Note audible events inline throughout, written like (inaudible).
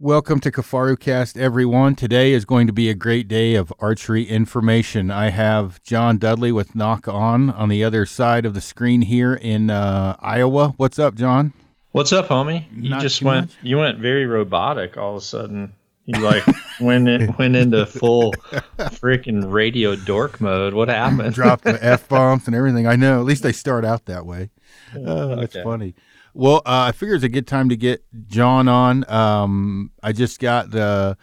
Welcome to KifaruCast, everyone. Today is going to be a great day of archery information. I have John Dudley with Nock On on the other side of the screen here in uh, Iowa. What's up, John? What's up, homie? You Not just went much. you went very robotic all of a sudden. You like (laughs) went in, went into full freaking radio dork mode. What happened? Dropped the (laughs) f bombs and everything. I know. At least they start out that way. Oh, that's Okay. funny. Well, uh, I figure it's a good time to get John on. Um, I just got the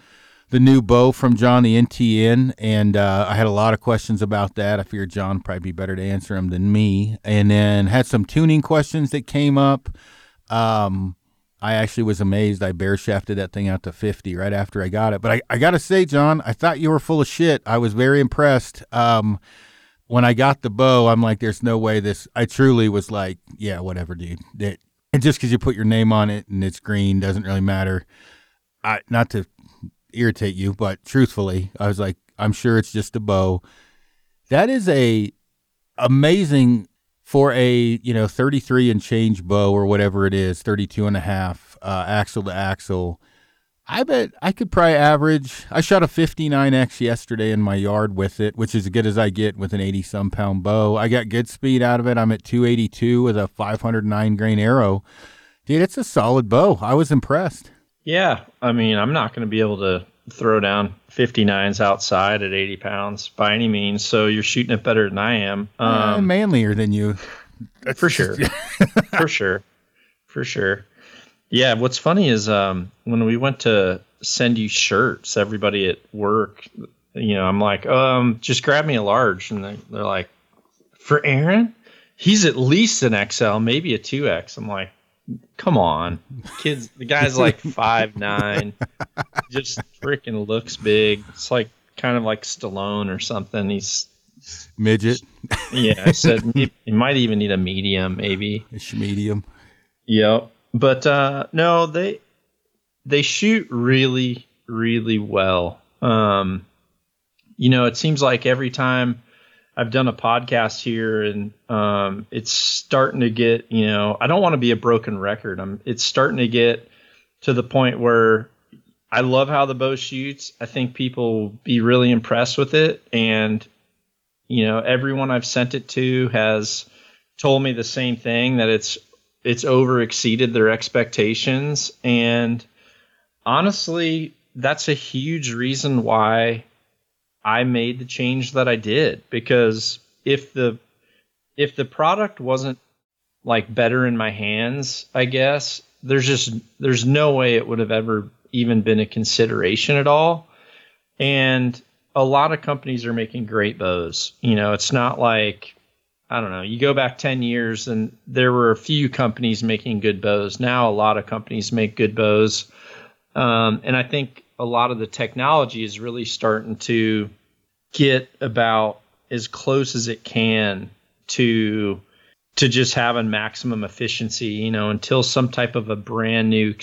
the new bow from John, the NTN, and uh, I had a lot of questions about that. I figured John probably be better to answer them than me. And then had some tuning questions that came up. Um, I actually was amazed. I bare shafted that thing out to 50 right after I got it. But I, I got to say, John, I thought you were full of shit. I was very impressed. Um, when I got the bow, I'm like, there's no way this. I truly was like, yeah, whatever, dude. That and just because you put your name on it and it's green doesn't really matter. I not to irritate you, but truthfully, I was like, I'm sure it's just a bow. That is a amazing for a you know 33 and change bow or whatever it is 32 and a half uh, axle to axle i bet i could probably average i shot a 59x yesterday in my yard with it which is as good as i get with an 80 some pound bow. I got good speed out of it. I'm at 282 with a 509 grain arrow. Dude it's a solid bow. I was impressed. Yeah, I mean, I'm not going to be able to throw down 59s outside at 80 pounds by any means. So you're shooting it better than I am. Um, manlier than you. For sure, (laughs) for sure, for sure. Yeah, what's funny is um, when we went to send you shirts, everybody at work, you know, I'm like, um, just grab me a large, and they, they're like, for Aaron, he's at least an XL, maybe a two X. I'm like, come on, kids, the guy's (laughs) like five nine, just freaking looks big. It's like kind of like Stallone or something. He's midget yeah, I said he, might even need a medium, maybe. (laughs) ish medium Yep. But uh no, they they shoot really really well. Um you know, it seems like every time I've done a podcast here and um it's starting to get, you know, I don't want to be a broken record. I'm it's starting to get to the point where I love how the bow shoots. I think people will be really impressed with it and you know, everyone I've sent it to has told me the same thing that it's it's over exceeded their expectations and honestly that's a huge reason why I made the change that I did because if the if the product wasn't like better in my hands, I guess there's just there's no way it would have ever even been a consideration at all. And a lot of companies are making great bows. You know, it's not like I don't know. You go back 10 years and there were a few companies making good bows. Now a lot of companies make good bows. Um, and I think a lot of the technology is really starting to get about as close as it can to to just having maximum efficiency, you know, until some type of a brand new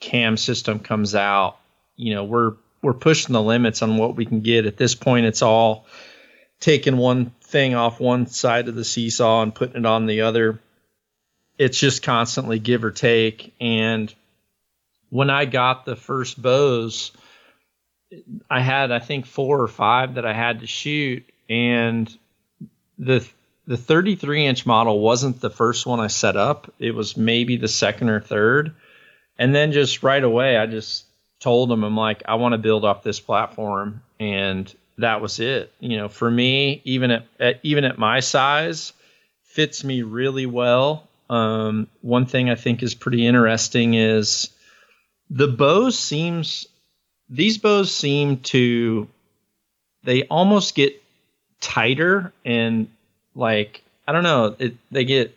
cam system comes out. You know, we're we're pushing the limits on what we can get. At this point it's all taking one thing off one side of the seesaw and putting it on the other. It's just constantly give or take. And when I got the first bows, I had I think four or five that I had to shoot, and the the 33 inch model wasn't the first one I set up. It was maybe the second or third, and then just right away I just told them I'm like I want to build off this platform, and that was it. You know, for me, even at, at even at my size, fits me really well. Um, one thing I think is pretty interesting is the bow seems these bows seem to they almost get tighter and like I don't know it, they get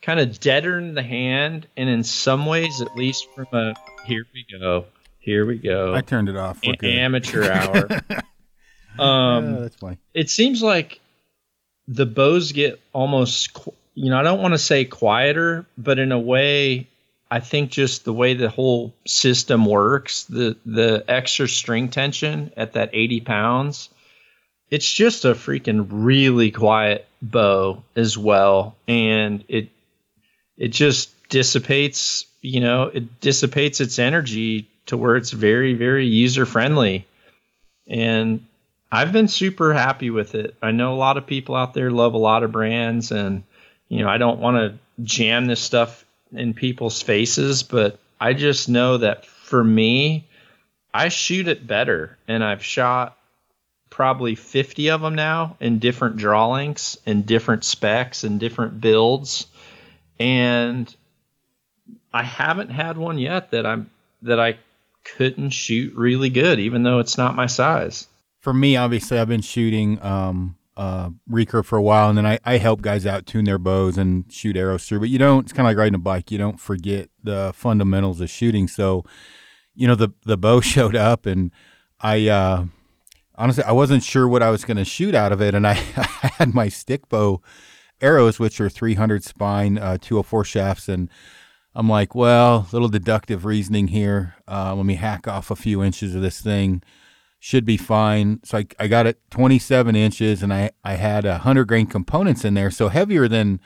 kind of deader in the hand and in some ways at least from a here we go here we go i turned it off We're a- amateur hour (laughs) um Yeah, that's fine it seems like the bows get almost you know i don't want to say quieter but in a way i think just the way the whole system works the the extra string tension at that 80 pounds it's just a freaking really quiet bow as well and it it just dissipates you know it dissipates its energy to where it's very, very user friendly. And I've been super happy with it. I know a lot of people out there love a lot of brands, and you know, I don't want to jam this stuff in people's faces, but I just know that for me, I shoot it better, and I've shot probably 50 of them now in different draw lengths and different specs and different builds, and I haven't had one yet that I'm that I couldn't shoot really good, even though it's not my size. For me, obviously, I've been shooting um, uh, recurve for a while, and then I, I help guys out tune their bows and shoot arrows through. But you don't. It's kind of like riding a bike. You don't forget the fundamentals of shooting. So, you know, the the bow (laughs) showed up, and I uh, honestly I wasn't sure what I was going to shoot out of it, and I, (laughs) I had my stick bow arrows, which are 300 spine, uh, 204 shafts, and I'm like, well, little deductive reasoning here. Uh, let me hack off a few inches of this thing. Should be fine. So I, I got it 27 inches and I, I had a 100 grain components in there. So heavier than,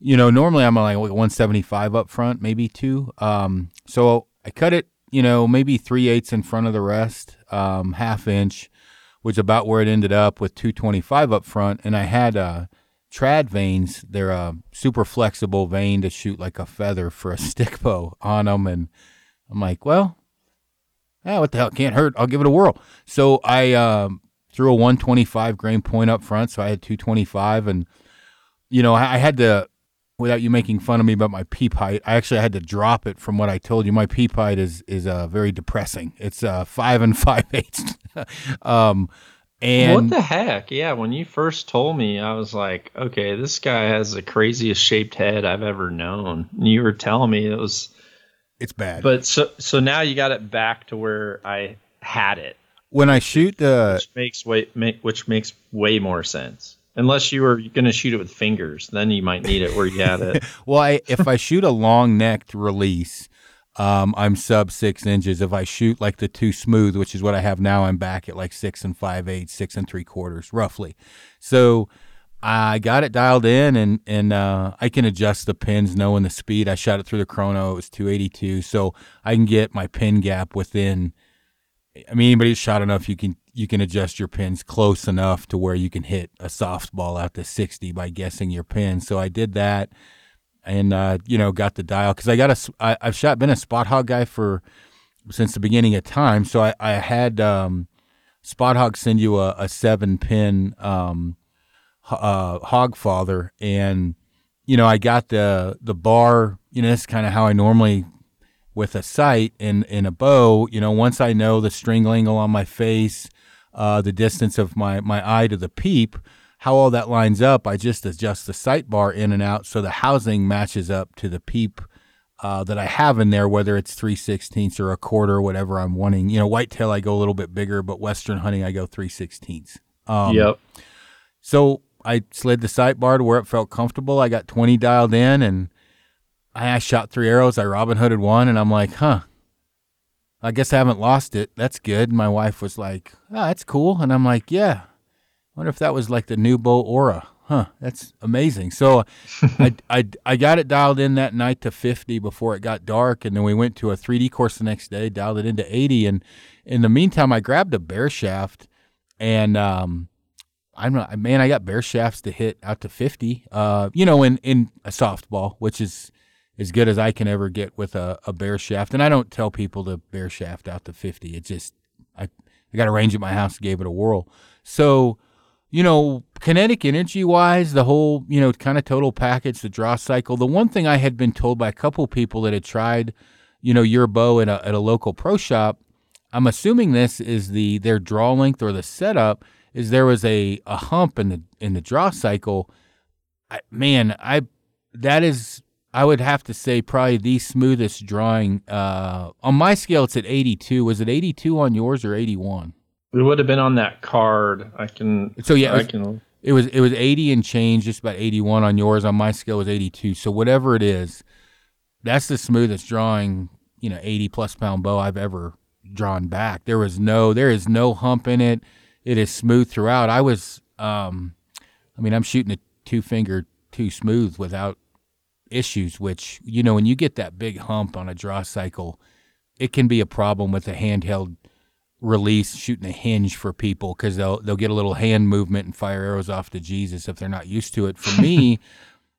you know, normally I'm like 175 up front, maybe two. Um, so I cut it, you know, maybe three eighths in front of the rest, um, half inch, which about where it ended up with 225 up front. And I had, uh, trad vanes. They're a super flexible vane to shoot like a feather for a (laughs) stick bow on them. And I'm like, well, yeah, what the hell? Can't hurt. I'll give it a whirl. So I um, threw a 125 grain point up front. So I had 225. And, you know, I, I had to, without you making fun of me about my peep height, I actually had to drop it from what I told you. My peep height is is uh, very depressing. It's uh, five and five eighths. (laughs) um, and what the heck? Yeah, when you first told me, I was like, okay, this guy has the craziest shaped head I've ever known. And you were telling me it was it's bad. But so so now you got it back to where I had it. When I shoot the which makes way make, which makes way more sense. Unless you were going to shoot it with fingers, then you might need it where you had it. (laughs) well, I, if I shoot a long necked release, um, I'm sub six inches. If I shoot like the two smooth, which is what I have now, I'm back at like six and five eighths, six and three quarters, roughly. So I got it dialed in, and and uh, I can adjust the pins knowing the speed. I shot it through the chrono; it was 282, so I can get my pin gap within. I mean, anybody's shot enough, you can you can adjust your pins close enough to where you can hit a softball out to 60 by guessing your pin. So I did that and uh, you know got the dial because I got a I, I've shot been a spot hogg guy for since the beginning of time. So I I had um, spot hogg send you a, a seven pin um, uh, Hogfather, and you know I got the the bar. You know that's kind of how I normally with a sight and in a bow. You know once I know the string angle on my face, uh, the distance of my my eye to the peep how all that lines up, I just adjust the sight bar in and out so the housing matches up to the peep uh, that I have in there, whether it's 3 16ths or a quarter, whatever I'm wanting. You know, whitetail, I go a little bit bigger, but Western hunting, I go 3 16ths. Um, yep. So I slid the sight bar to where it felt comfortable. I got 20 dialed in and I, I shot three arrows. I Robin Hooded one, and I'm like, huh, I guess I haven't lost it. That's good. My wife was like, oh, that's cool. And I'm like, yeah, wonder if that was like the new Bow Aura. Huh, that's amazing. So I, (laughs) I, I got it dialed in that night to 50 before it got dark. And then we went to a 3D course the next day, dialed it into 80. And in the meantime, I grabbed a bare shaft and, um, I'm not, man, I got bare shafts to hit out to 50, uh, you know, in, in a softball, which is as good as I can ever get with a, a bare shaft. And I don't tell people to bare shaft out to 50. It just, I, I got a range at my house, gave it a whirl. So, you know, kinetic energy wise, the whole, you know, kind of total package, the draw cycle. The one thing I had been told by a couple people that had tried, you know, your bow at a, at a local pro shop, I'm assuming this is the their draw length or the setup is there was a, a hump in the in the draw cycle. I, man, I that is I would have to say probably the smoothest drawing. Uh, on my scale, it's at 82. Was it 82 on yours or 81? It would have been on that card. I can. So yeah, I was, can. It was it was eighty and change, just about eighty one on yours. On my scale was eighty two. So whatever it is, that's the smoothest drawing. You know, eighty plus pound bow I've ever drawn back. There was no, there is no hump in it. It is smooth throughout. I was, um, I mean, I'm shooting a two finger too smooth without issues. Which you know, when you get that big hump on a draw cycle, it can be a problem with a handheld release shooting a hinge for people because they'll they'll get a little hand movement and fire arrows off to Jesus if they're not used to it. For (laughs) me,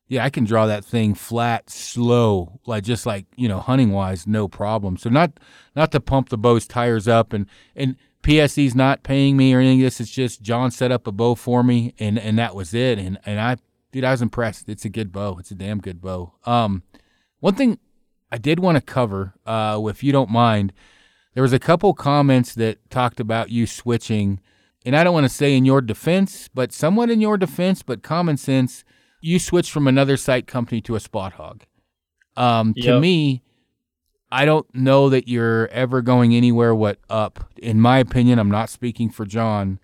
yeah, I can draw that thing flat, slow, like just like you know, hunting wise, no problem. So not not to pump the bow's tires up and and PSE's not paying me or anything. This is just John set up a bow for me and and that was it. And and I dude, I was impressed. It's a good bow. It's a damn good bow. Um, one thing I did want to cover, uh, if you don't mind, there was a couple comments that talked about you switching, and I don't want to say in your defense, but somewhat in your defense, but common sense you switched from another sight company to a Spot Hogg. Um, yep. To me, I don't know that you're ever going anywhere what up. In my opinion, I'm not speaking for John.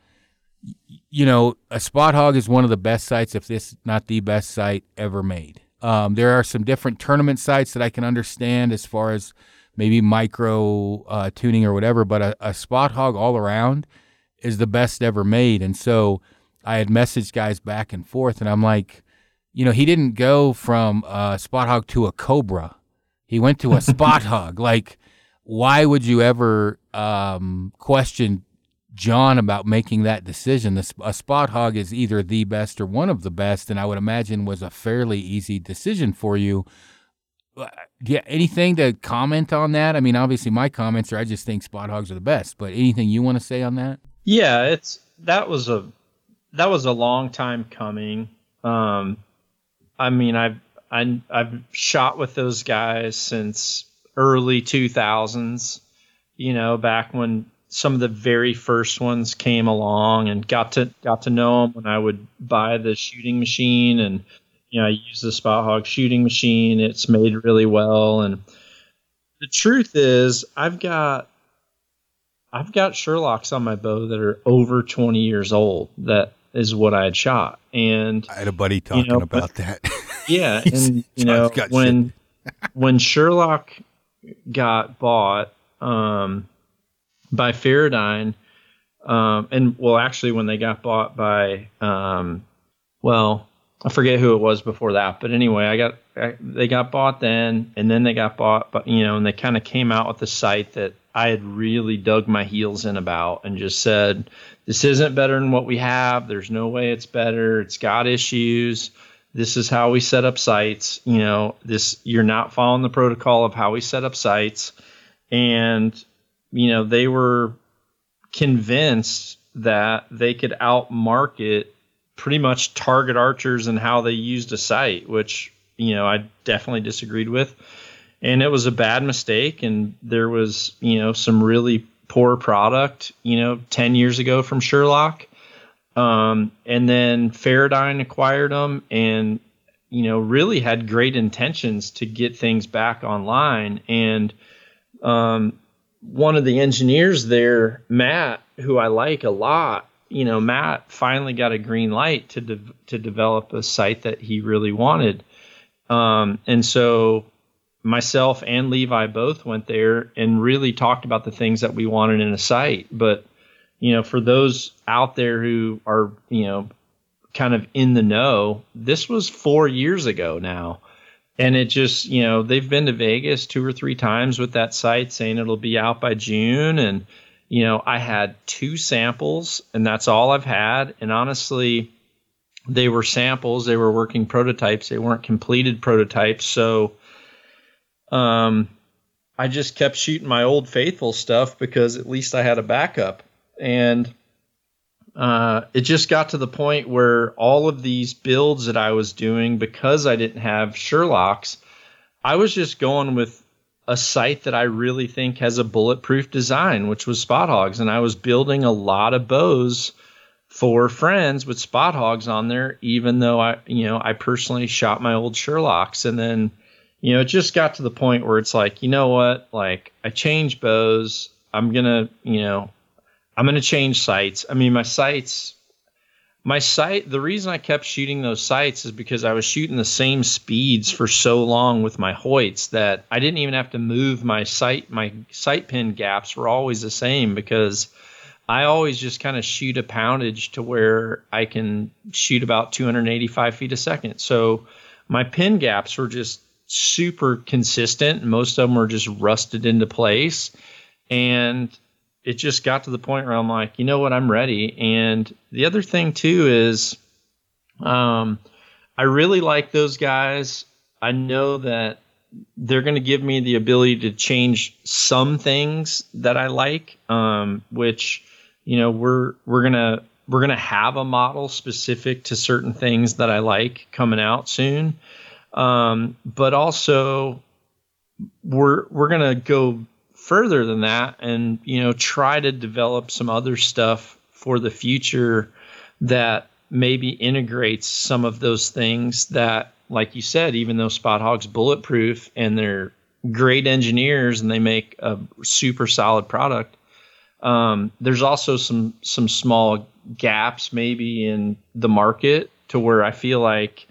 You know, a Spot Hogg is one of the best sights, if this not the best sight ever made. Um, there are some different tournament sights that I can understand as far as maybe micro uh, tuning or whatever, but a, a Spot Hogg all around is the best ever made. And so I had messaged guys back and forth, and I'm like, you know, he didn't go from a Spot Hogg to a Cobra. He went to a (laughs) Spot Hogg. Like, why would you ever um, question John about making that decision? The, a Spot Hogg is either the best or one of the best, and I would imagine was a fairly easy decision for you. Uh, yeah, anything to comment on that? I mean, obviously, my comments are I just think Spot Hoggs are the best, but anything you want to say on that? Yeah, it's that was a that was a long time coming. Um, I mean, I've I, I've shot with those guys since early 2000s. You know, back when some of the very first ones came along, and got to got to know them when I would buy the shooting machine, and you know, I use the Spot Hogg shooting machine. It's made really well, and the truth is, I've got I've got Sherlocks on my bow that are over 20 years old. That is what I had shot, and I had a buddy talking you know, about but, that. (laughs) Yeah, (laughs) and you know when when Sherlock got bought um, by Faradyne, um, and well, actually, when they got bought by, um, well, I forget who it was before that, but anyway, I got I, they got bought then, and then they got bought, but you know, and they kind of came out with a sight that I had really dug my heels in about, and just said, this isn't better than what we have. There's no way it's better. It's got issues this is how we set up sights you know this you're not following the protocol of how we set up sights and you know they were convinced that they could outmarket pretty much target archers and how they used a sight which you know i definitely disagreed with. And it was a bad mistake and there was you know some really poor product you know 10 years ago from sherlock um, and then Faradyne acquired them and, you know, really had great intentions to get things back online. And um, one of the engineers there, Matt, who I like a lot, you know, Matt finally got a green light to de- to develop a sight that he really wanted. Um, and so myself and Levi both went there and really talked about the things that we wanted in a sight. But you know, for those out there who are, you know, kind of in the know, this was four years ago now. And it just, you know, they've been to Vegas two or three times with that sight saying it'll be out by June. And, you know, I had two samples and that's all I've had. And honestly, they were samples, they were working prototypes, they weren't completed prototypes. So, um, I just kept shooting my old faithful stuff because at least I had a backup and uh, it just got to the point where all of these builds that I was doing, because I didn't have Sherlock's, I was just going with a sight that I really think has a bulletproof design, which was Spot Hoggs, and I was building a lot of bows for friends with Spot Hoggs on there, even though I, you know, I personally shot my old Sherlocks, and then, you know, it just got to the point where it's like, you know what, like I changed bows, I'm gonna, you know, I'm going to change sights. I mean, my sights, my sight, the reason I kept shooting those sights is because I was shooting the same speeds for so long with my Hoyts that I didn't even have to move my sight. My sight pin gaps were always the same because I always just kind of shoot a poundage to where I can shoot about 285 feet a second. So my pin gaps were just super consistent. Most of them were just rusted into place. And it just got to the point where I'm like, you know what, I'm ready. And the other thing too is, um, I really like those guys. I know that they're going to give me the ability to change some things that I like, um, which you know we're we're gonna we're gonna have a model specific to certain things that I like coming out soon, um, but also we're we're gonna go further than that and you know try to develop some other stuff for the future that maybe integrates some of those things that like you said, even though Spot Hogg's bulletproof and they're great engineers and they make a super solid product, um, there's also some some small gaps maybe in the market to where I feel like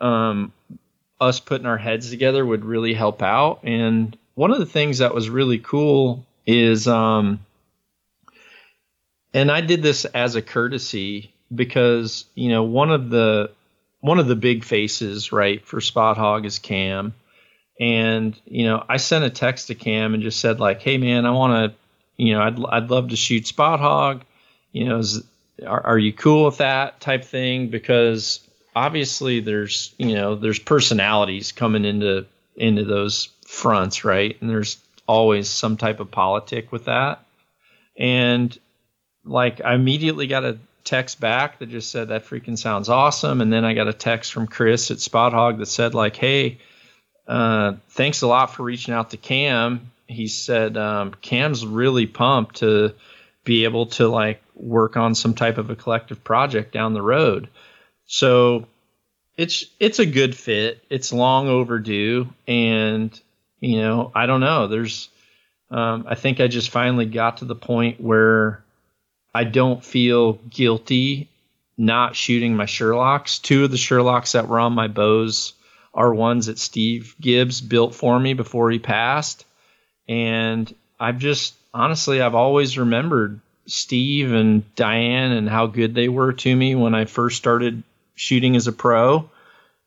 um, us putting our heads together would really help out. And one of the things that was really cool is, um, and I did this as a courtesy because you know one of the one of the big faces, right, for Spot Hogg is Cam. And, you know, I sent a text to Cam and just said, like, hey, man, I want to, you know, I'd, I'd love to shoot Spot Hogg. You know, is, are, are you cool with that type thing? Because obviously there's, you know, there's personalities coming into into those fronts, right? And there's always some type of politic with that. And like I immediately got a text back that just said that freaking sounds awesome, and then I got a text from Chris at Spot Hogg that said like, hey, uh, thanks a lot for reaching out to Cam. He said um, Cam's really pumped to be able to like work on some type of a collective project down the road. So it's it's a good fit. It's long overdue, and you know I don't know. There's um, I think I just finally got to the point where I don't feel guilty not shooting my Sherlocks. Two of the Sherlocks that were on my bows are ones that Steve Gibbs built for me before he passed. And I've just honestly, I've always remembered Steve and Diane and how good they were to me when I first started shooting as a pro.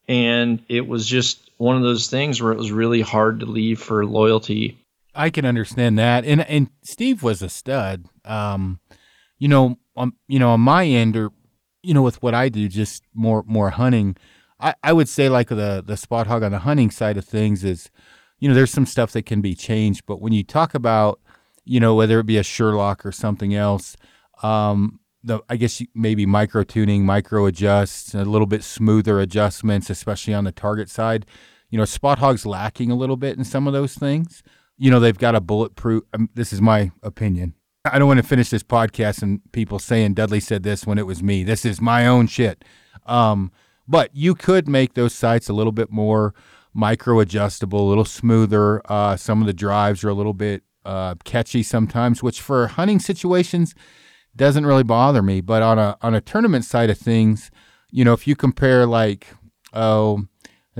And it was just one of those things where it was really hard to leave for loyalty. I can understand that. And and Steve was a stud. Um, you know, on you know, on my end, or you know, with what I do, just more more hunting. I, I would say like the the spot hogg on the hunting side of things is, you know, there's some stuff that can be changed, but when you talk about, you know, whether it be a Sherlock or something else, um, the I guess maybe micro tuning, micro adjusts, a little bit smoother adjustments, especially on the target side. You know, Spot Hogg's lacking a little bit in some of those things. You know, they've got a bulletproof. Um, this is my opinion. I don't want to finish this podcast and people saying Dudley said this when it was me. This is my own shit. Um, but you could make those sights a little bit more micro adjustable, a little smoother. Uh, some of the drives are a little bit uh, catchy sometimes, which for hunting situations doesn't really bother me. But on a on a tournament side of things, you know, if you compare like oh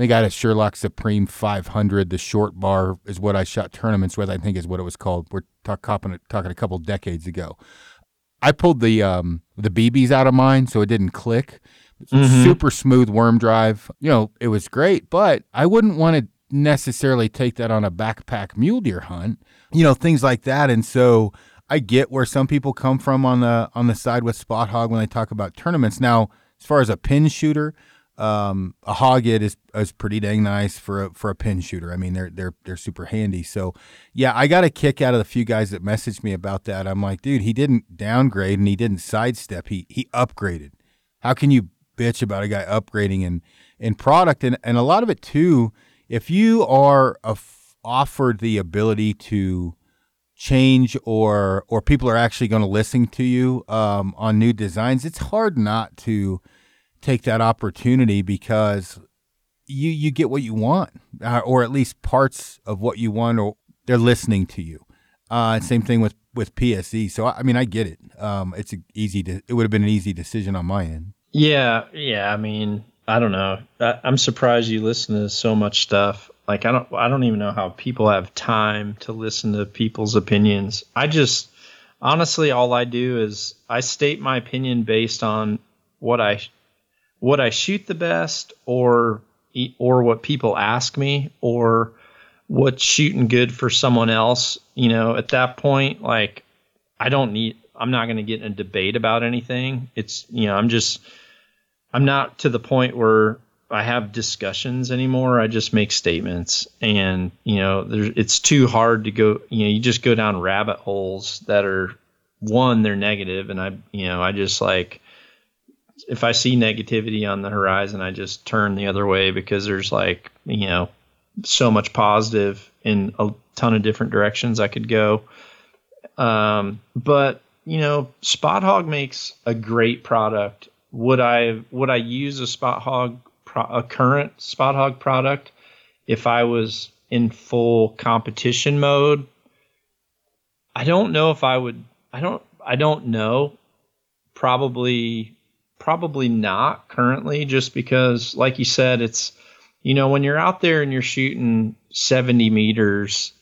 I think I had a Sherlock Supreme 500. The short bar is what I shot tournaments with. I think is what it was called. We're talk, talking, talking a couple decades ago. I pulled the um, the BBs out of mine, so it didn't click. Mm-hmm. Super smooth worm drive. You know, it was great, but I wouldn't want to necessarily take that on a backpack mule deer hunt. You know, things like that. And so I get where some people come from on the on the side with spot hogg when they talk about tournaments. Now, as far as a pin shooter, um, a Hogg-It is is pretty dang nice for a, for a pin shooter. I mean, they're they're they're super handy. So, yeah, I got a kick out of the few guys that messaged me about that. I'm like, dude, he didn't downgrade and he didn't sidestep. He he upgraded. How can you bitch about a guy upgrading in in product and and a lot of it too? If you are offered the ability to change or or people are actually going to listen to you um, on new designs, it's hard not to take that opportunity because you you get what you want, uh, or at least parts of what you want, or they're listening to you. Uh, same thing with with PSE. So I mean, I get it. Um, it's easy to. It would have been an easy decision on my end. Yeah, yeah. I mean, I don't know. I, I'm surprised you listen to so much stuff. Like I don't. I don't even know how people have time to listen to people's opinions. I just honestly, all I do is I state my opinion based on what I what I shoot the best or or what people ask me or what's shooting good for someone else, you know, at that point, like I don't need, I'm not going to get in a debate about anything. It's, you know, I'm just, I'm not to the point where I have discussions anymore. I just make statements, and you know, it's too hard to go. You know, you just go down rabbit holes that are one, they're negative, and I, you know, I just like if I see negativity on the horizon, I just turn the other way because there's like you know so much positive in a ton of different directions I could go. Um, but you know, Spot Hogg makes a great product. Would I would I use a Spot Hogg pro- a current Spot Hogg product if I was in full competition mode. I don't know if I would. I don't. I don't know. Probably. Probably not currently, just because, like you said, it's you know when you're out there and you're shooting 70 meters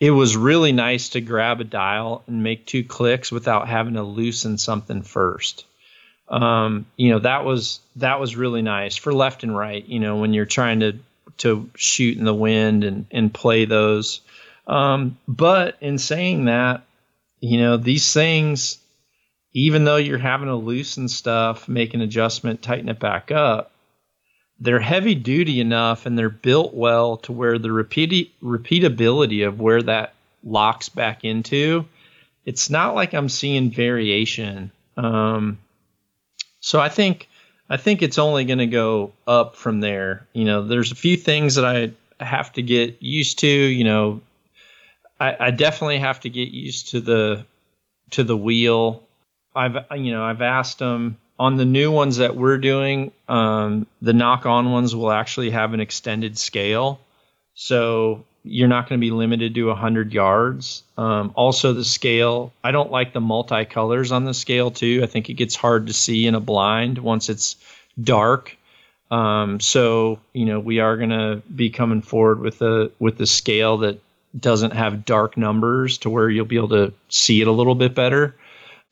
it was really nice to grab a dial and make two clicks without having to loosen something first um, you know that was that was really nice for left and right. You know when you're trying to to shoot in the wind and and play those. Um, but in saying that, you know these things, even though you're having to loosen stuff, make an adjustment, tighten it back up, they're heavy duty enough and they're built well to where the repeat repeatability of where that locks back into. It's not like I'm seeing variation. Um, so I think I think it's only going to go up from there. You know, there's a few things that I have to get used to. You know, I, I definitely have to get used to the to the wheel. I've you know I've asked them on the new ones that we're doing. Um, the Nock On ones will actually have an extended scale, so you're not going to be limited to 100 yards. Um, also, the scale, I don't like the multicolors on the scale, too. I think it gets hard to see in a blind once it's dark. Um, so, you know, we are going to be coming forward with a with the scale that doesn't have dark numbers to where you'll be able to see it a little bit better.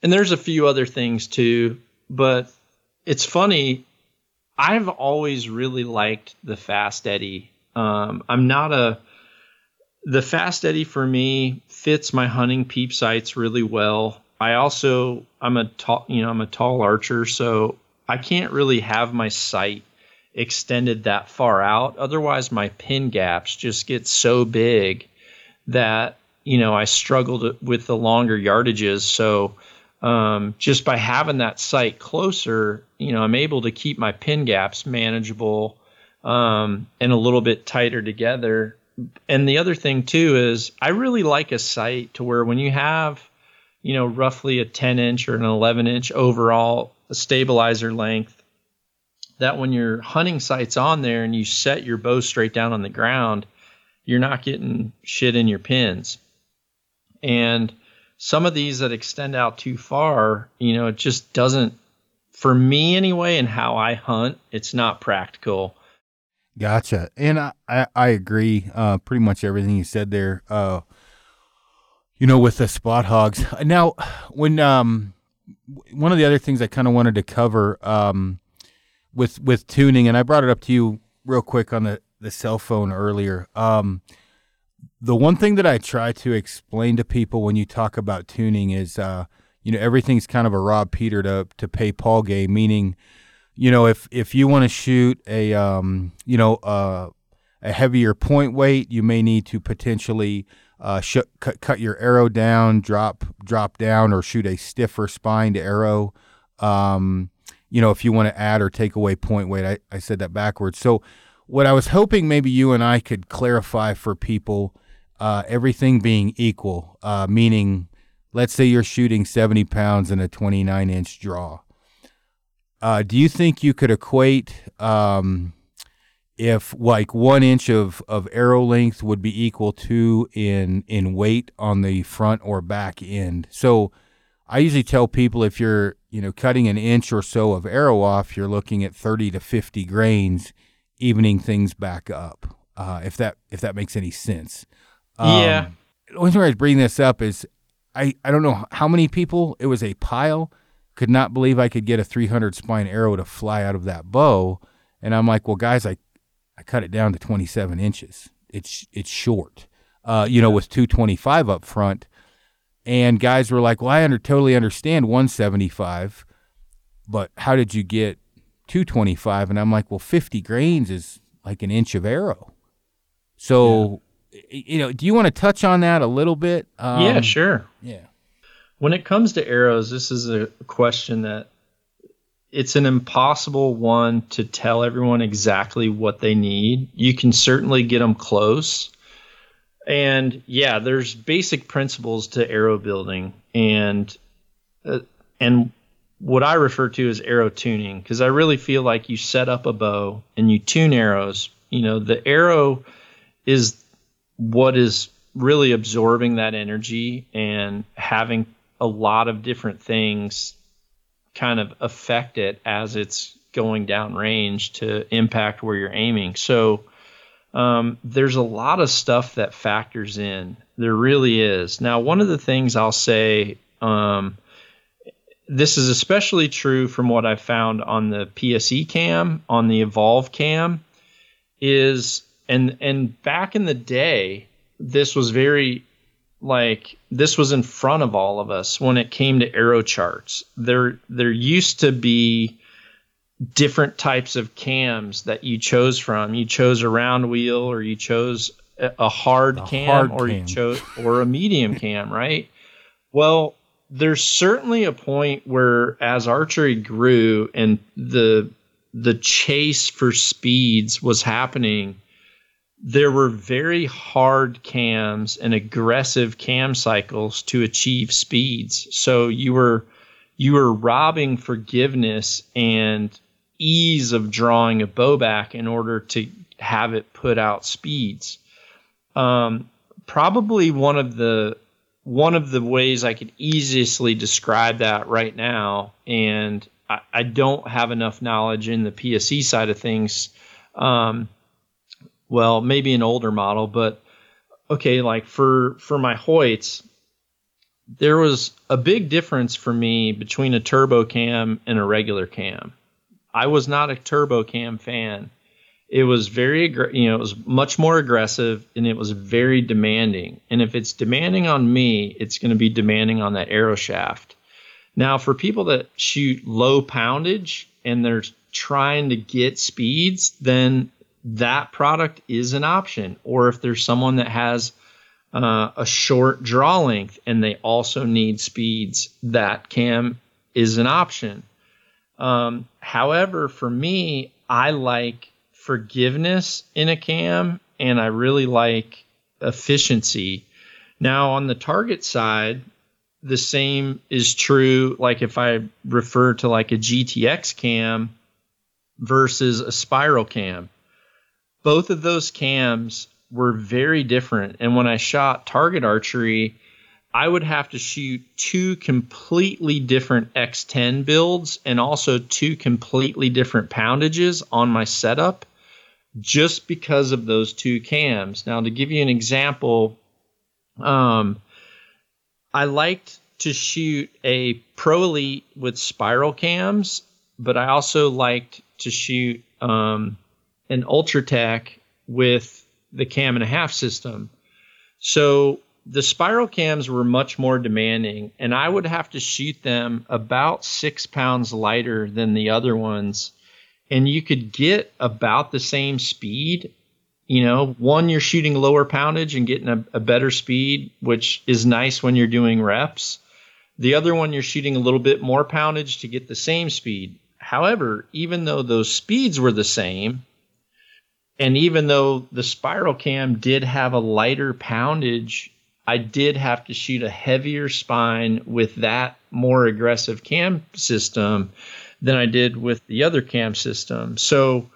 And there's a few other things too, but it's funny. I've always really liked the Fast Eddie. Um, I'm not a the Fast Eddie for me fits my hunting peep sights really well. I also I'm a tall you know I'm a tall archer, so I can't really have my sight extended that far out. Otherwise, my pin gaps just get so big that you know I struggled with the longer yardages. So um, just by having that sight closer, you know, I'm able to keep my pin gaps manageable um, and a little bit tighter together and the other thing too is I really like a sight to where when you have, you know, roughly a 10 inch or an 11 inch overall stabilizer length, that when your hunting sight's on there and you set your bow straight down on the ground, you're not getting shit in your pins. And some of these that extend out too far, you know, it just doesn't, for me anyway, and how I hunt, it's not practical Gotcha. And I, I, I agree uh, pretty much everything you said there. Uh, you know, with the spot hoggs. Now, when um, one of the other things I kind of wanted to cover um, with with tuning, and I brought it up to you real quick on the, the cell phone earlier. Um, the one thing that I try to explain to people when you talk about tuning is, uh, you know, everything's kind of a Rob Peter to to pay Paul game, meaning – you know, if if you want to shoot a um, you know, uh, a heavier point weight, you may need to potentially uh, sh- cut cut your arrow down, drop drop down, or shoot a stiffer spined arrow. Um, you know, if you want to add or take away point weight, I, I said that backwards. So, what I was hoping maybe you and I could clarify for people, uh, everything being equal, uh, meaning, let's say you're shooting 70 pounds in a 29 inch draw. Uh, do you think you could equate um, if like one inch of, of arrow length would be equal to in in weight on the front or back end? So I usually tell people if you're you know cutting an inch or so of arrow off, you're looking at 30 to 50 grains, evening things back up. Uh, if that if that makes any sense. Um, yeah. The only reason I was bringing this up is I, I don't know how many people it was a pile could not believe I could get a 300 spine arrow to fly out of that bow. And I'm like, well, guys, I, I cut it down to 27 inches. It's it's short. Uh, you know, with 225 up front, and guys were like, "Well, I under, totally understand 175, but how did you get 225?" And I'm like, "Well, 50 grains is like an inch of arrow." So, yeah. you know, do you want to touch on that a little bit? Um, yeah, sure. Yeah. When it comes to arrows, this is a question that it's an impossible one to tell everyone exactly what they need. You can certainly get them close. And yeah, there's basic principles to arrow building and uh, and what I refer to as arrow tuning because I really feel like you set up a bow and you tune arrows. You know, the arrow is what is really absorbing that energy and having a lot of different things kind of affect it as it's going down range to impact where you're aiming. So um, there's a lot of stuff that factors in. There really is. Now, one of the things I'll say, um, this is especially true from what I found on the PSE cam, on the Evolve cam, is and and back in the day, this was very like this was in front of all of us when it came to arrow charts. There there used to be different types of cams that you chose from. You chose a round wheel or you chose a hard a cam hard or cam. you chose or a medium cam, (laughs) right? Well, there's certainly a point where as archery grew and the the chase for speeds was happening there were very hard cams and aggressive cam cycles to achieve speeds. So you were you were robbing forgiveness and ease of drawing a bow back in order to have it put out speeds. Um, probably one of the one of the ways I could easily describe that right now, and I, I don't have enough knowledge in the PSE side of things. Um, well, maybe an older model, but okay, like for for my Hoyts, there was a big difference for me between a turbo cam and a regular cam. I was not a turbo cam fan. It was very, you know, it was much more aggressive and it was very demanding. And if it's demanding on me, it's going to be demanding on that arrow shaft. Now, for people that shoot low poundage and they're trying to get speeds, then that product is an option. Or if there's someone that has uh, a short draw length and they also need speeds, that cam is an option. Um, however, for me, I like forgiveness in a cam and I really like efficiency. Now, on the target side, the same is true. Like if I refer to like a GTX cam versus a spiral cam both of those cams were very different. And when I shot target archery, I would have to shoot two completely different X10 builds and also two completely different poundages on my setup just because of those two cams. Now, to give you an example, um, I liked to shoot a Pro Elite with spiral cams, but I also liked to shoot um, an UltraTec with the cam and a half system. So the spiral cams were much more demanding, and I would have to shoot them about six pounds lighter than the other ones. And you could get about the same speed. You know, one, you're shooting lower poundage and getting a, a better speed, which is nice when you're doing reps. The other one, you're shooting a little bit more poundage to get the same speed. However, even though those speeds were the same, and even though the spiral cam did have a lighter poundage, I did have to shoot a heavier spine with that more aggressive cam system than I did with the other cam system. So,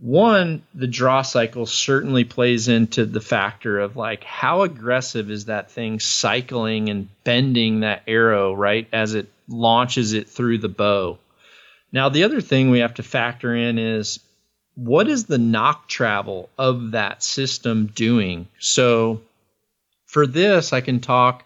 one, the draw cycle certainly plays into the factor of like how aggressive is that thing cycling and bending that arrow, right, as it launches it through the bow. Now, the other thing we have to factor in is what is the nock travel of that system doing? So for this, I can talk,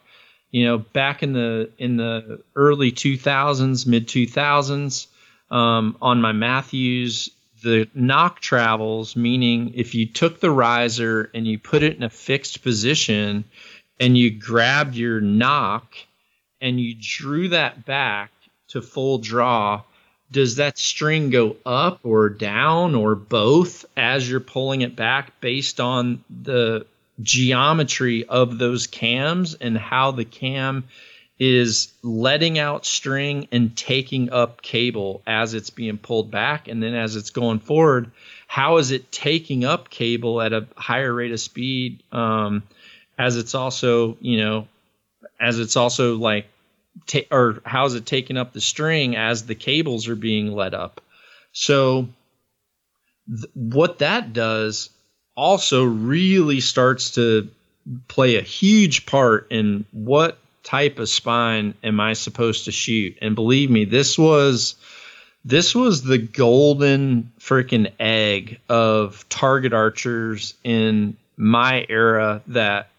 you know, back in the in the early 2000s, mid 2000s, um, on my Mathews, the nock travels, meaning if you took the riser and you put it in a fixed position and you grabbed your nock and you drew that back to full draw, does that string go up or down or both as you're pulling it back based on the geometry of those cams and how the cam is letting out string and taking up cable as it's being pulled back? And then as it's going forward how is it taking up cable at a higher rate of speed um, as it's also you know as it's also like ta- or how is it taking up the string as the cables are being let up so th- what that does also really starts to play a huge part in what type of spine am I supposed to shoot? And believe me, this was this was the golden freaking egg of target archers in my era that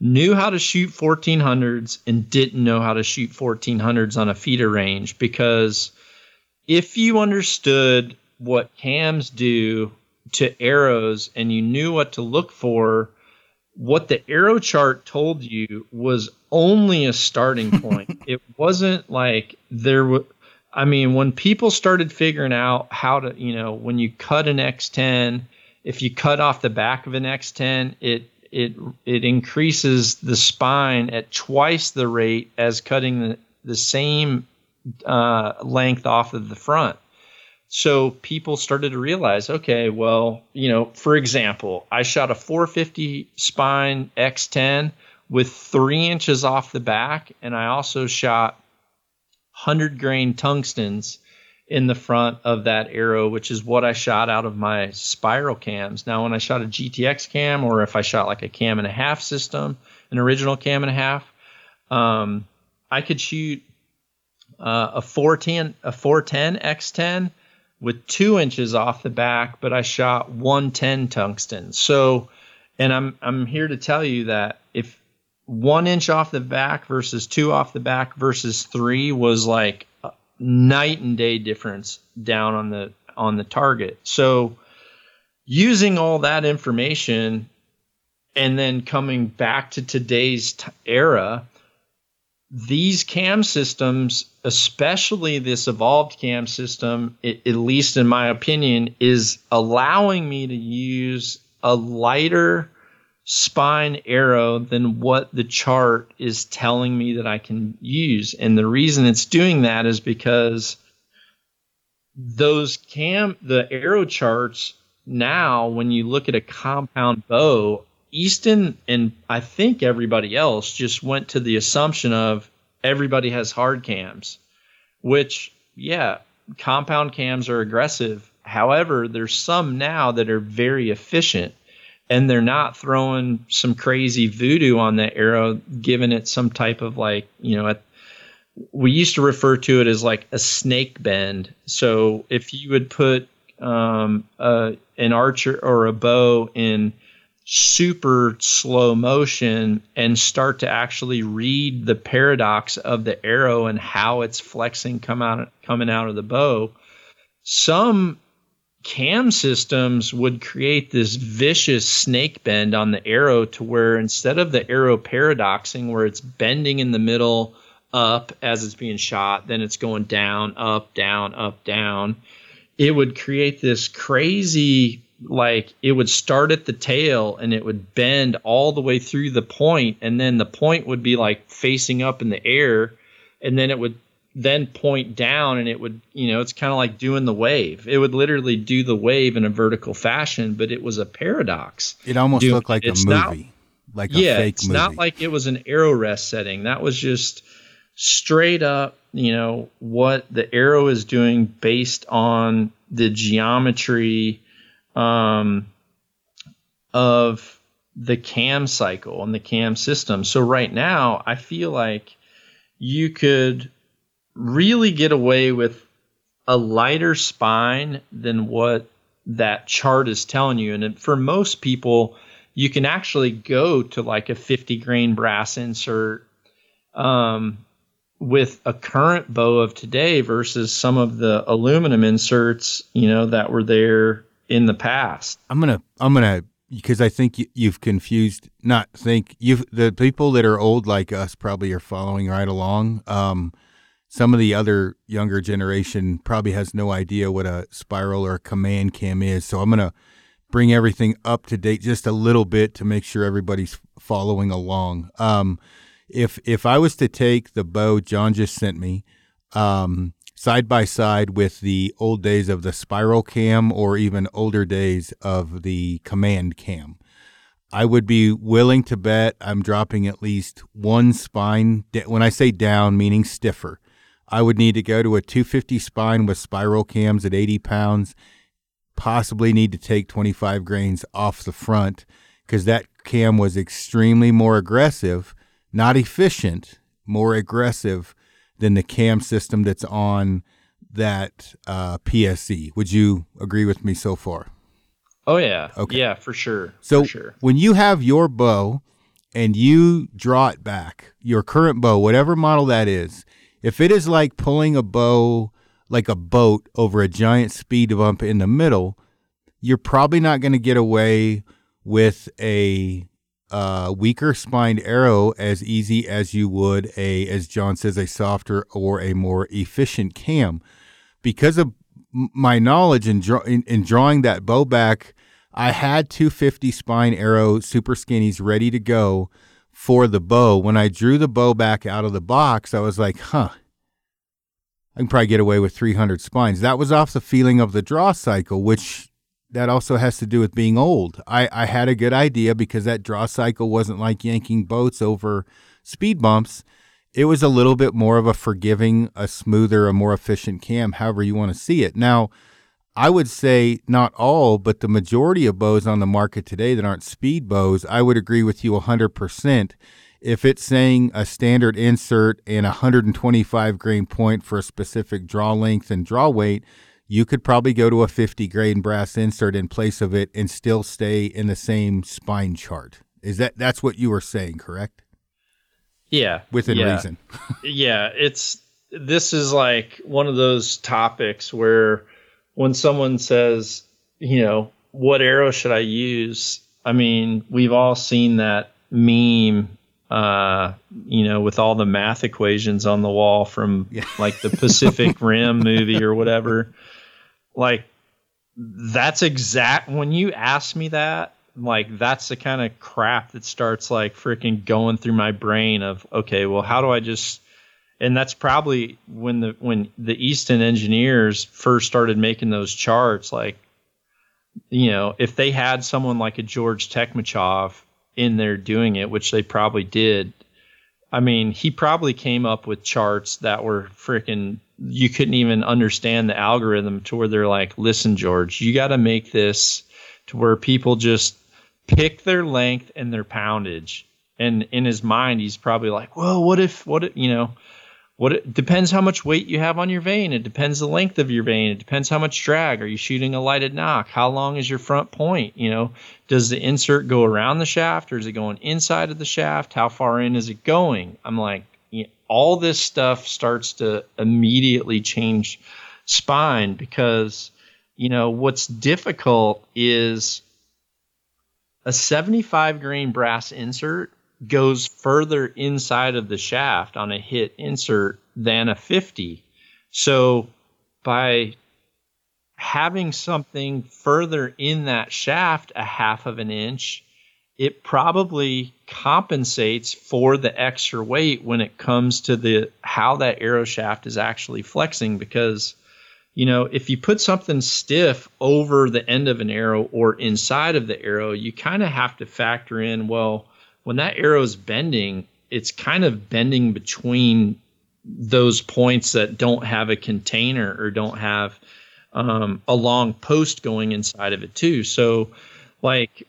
knew how to shoot 1400s and didn't know how to shoot 1400s on a FITA range because if you understood what cams do to arrows and you knew what to look for what the arrow chart told you was only a starting (laughs) point. it wasn't like there was. I mean, when people started figuring out how to, you know, when you cut an X10, if you cut off the back of an X10, it it it increases the spine at twice the rate as cutting the the same uh, length off of the front. So people started to realize, okay, well, you know, for example, I shot a 450 spine X10 with three inches off the back, and I also shot 100 grain tungstens in the front of that arrow, which is what I shot out of my spiral cams. Now, when I shot a GTX cam, or if I shot like a cam and a half system, an original cam and a half, um, I could shoot uh, a 410 a 410 X10 with two inches off the back, but I shot 110 tungsten. So, and I'm I'm here to tell you that if one inch off the back versus two off the back versus three was like night and day difference down on the on the target. So, using all that information and then coming back to today's t- era these cam systems, especially this evolved cam system, it, at least in my opinion, is allowing me to use a lighter spine arrow than what the chart is telling me that I can use. And the reason it's doing that is because those cam the arrow charts now when you look at a compound bow Easton and I think everybody else just went to the assumption of everybody has hard cams, which, yeah, compound cams are aggressive. However, there's some now that are very efficient and they're not throwing some crazy voodoo on the arrow, giving it some type of like, you know, a, we used to refer to it as like a snake bend. So if you would put um, an archer or a bow in super slow motion and start to actually read the paradox of the arrow and how it's flexing come out coming out of the bow some cam systems would create this vicious snake bend on the arrow to where instead of the arrow paradoxing where it's bending in the middle up as it's being shot then it's going down up down up down it would create this crazy like it would start at the tail and it would bend all the way through the point and then the point would be like facing up in the air and then it would then point down and it would you know it's kind of like doing the wave it would literally do the wave in a vertical fashion but it was a paradox it almost Dude, looked like a movie not, like a yeah fake it's movie. not like it was an arrow rest setting that was just straight up you know what the arrow is doing based on the geometry um, of the cam cycle and the cam system. So right now, I feel like you could really get away with a lighter spine than what that chart is telling you. And for most people, you can actually go to like a 50 grain brass insert um, with a current bow of today versus some of the aluminum inserts, you know, that were there in the past. I'm gonna I'm gonna because I think you've confused. Not think you've the people that are old like us probably are following right along. Um, some of the other younger generation probably has no idea what a spiral or a command cam is. So I'm gonna bring everything up to date just a little bit to make sure everybody's following along. Um, if if I was to take the bow John just sent me, um, side by side with the old days of the spiral cam or even older days of the command cam. I would be willing to bet I'm dropping at least one spine. When I say down, meaning stiffer, I would need to go to a 250 spine with spiral cams at 80 pounds, possibly need to take 25 grains off the front because that cam was extremely more aggressive, not efficient, more aggressive than the cam system that's on that uh, PSE. Would you agree with me so far? Oh yeah, okay. yeah, for sure. So for sure. when you have your bow and you draw it back, your current bow, whatever model that is, if it is like pulling a bow like a boat over a giant speed bump in the middle, you're probably not going to get away with a uh, weaker spined arrow as easy as you would a, as John says, a softer or a more efficient cam. Because of my knowledge in, draw, in, in drawing that bow back, I had 250 spine arrow super skinnies ready to go for the bow. When I drew the bow back out of the box, I was like, huh, I can probably get away with 300 spines. That was off the feeling of the draw cycle, which that also has to do with being old. I, I had a good idea because that draw cycle wasn't like yanking boats over speed bumps. It was a little bit more of a forgiving, a smoother, a more efficient cam, however you want to see it. Now, I would say not all, but the majority of bows on the market today that aren't speed bows, I would agree with you 100%. If it's saying a standard insert and 125 grain point for a specific draw length and draw weight, you could probably go to a 50 grain brass insert in place of it and still stay in the same spine chart. Is that that's what you were saying, correct? Yeah. Within yeah. reason. (laughs) yeah, it's this is like one of those topics where when someone says, you know, what arrow should I use? I mean, we've all seen that meme uh, you know, with all the math equations on the wall from yeah. (laughs) like the Pacific Rim movie or whatever. Like that's exact when you ask me that, like that's the kind of crap that starts like freaking going through my brain of okay, well how do I just and that's probably when the when the Easton engineers first started making those charts like you know, if they had someone like a George Tekmitchov in there doing it, which they probably did, I mean, he probably came up with charts that were freaking you couldn't even understand the algorithm to where they're like, listen, George, you got to make this to where people just pick their length and their poundage. And in his mind, he's probably like, well, what if, what, if, you know, what it depends how much weight you have on your vane. It depends the length of your vane. It depends how much drag. Are you shooting a lighted nock How long is your front point? You know, does the insert go around the shaft or is it going inside of the shaft? How far in is it going? I'm like, you know, all this stuff starts to immediately change spine because you know what's difficult is a 75 grain brass insert goes further inside of the shaft on a hit insert than a 50 so by having something further in that shaft a half of an inch it probably compensates for the extra weight when it comes to the how that arrow shaft is actually flexing because you know if you put something stiff over the end of an arrow or inside of the arrow you kind of have to factor in well when that arrow is bending it's kind of bending between those points that don't have a container or don't have um, a long post going inside of it too so like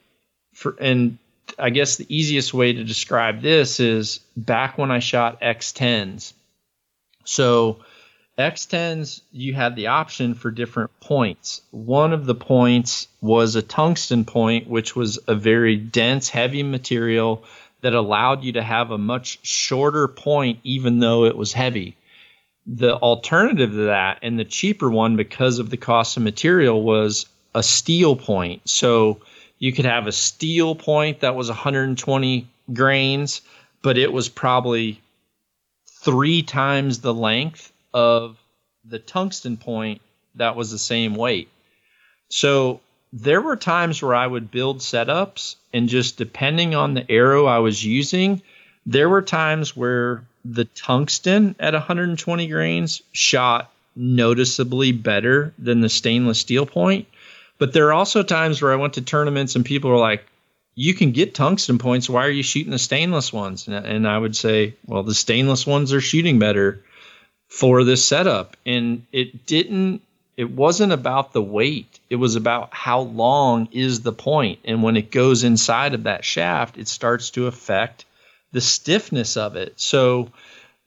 for and I guess the easiest way to describe this is back when I shot X10s. So X10s, you had the option for different points. One of the points was a tungsten point, which was a very dense, heavy material that allowed you to have a much shorter point, even though it was heavy. The alternative to that, and the cheaper one because of the cost of material, was a steel point. So you could have a steel point that was 120 grains, but it was probably three times the length of the tungsten point that was the same weight. So there were times where I would build setups and just depending on the arrow I was using, there were times where the tungsten at 120 grains shot noticeably better than the stainless steel point. But there are also times where I went to tournaments and people were like, you can get tungsten points. Why are you shooting the stainless ones? And, and I would say, well, the stainless ones are shooting better for this setup. And it didn't, it wasn't about the weight. It was about how long is the point. And when it goes inside of that shaft, it starts to affect the stiffness of it. So,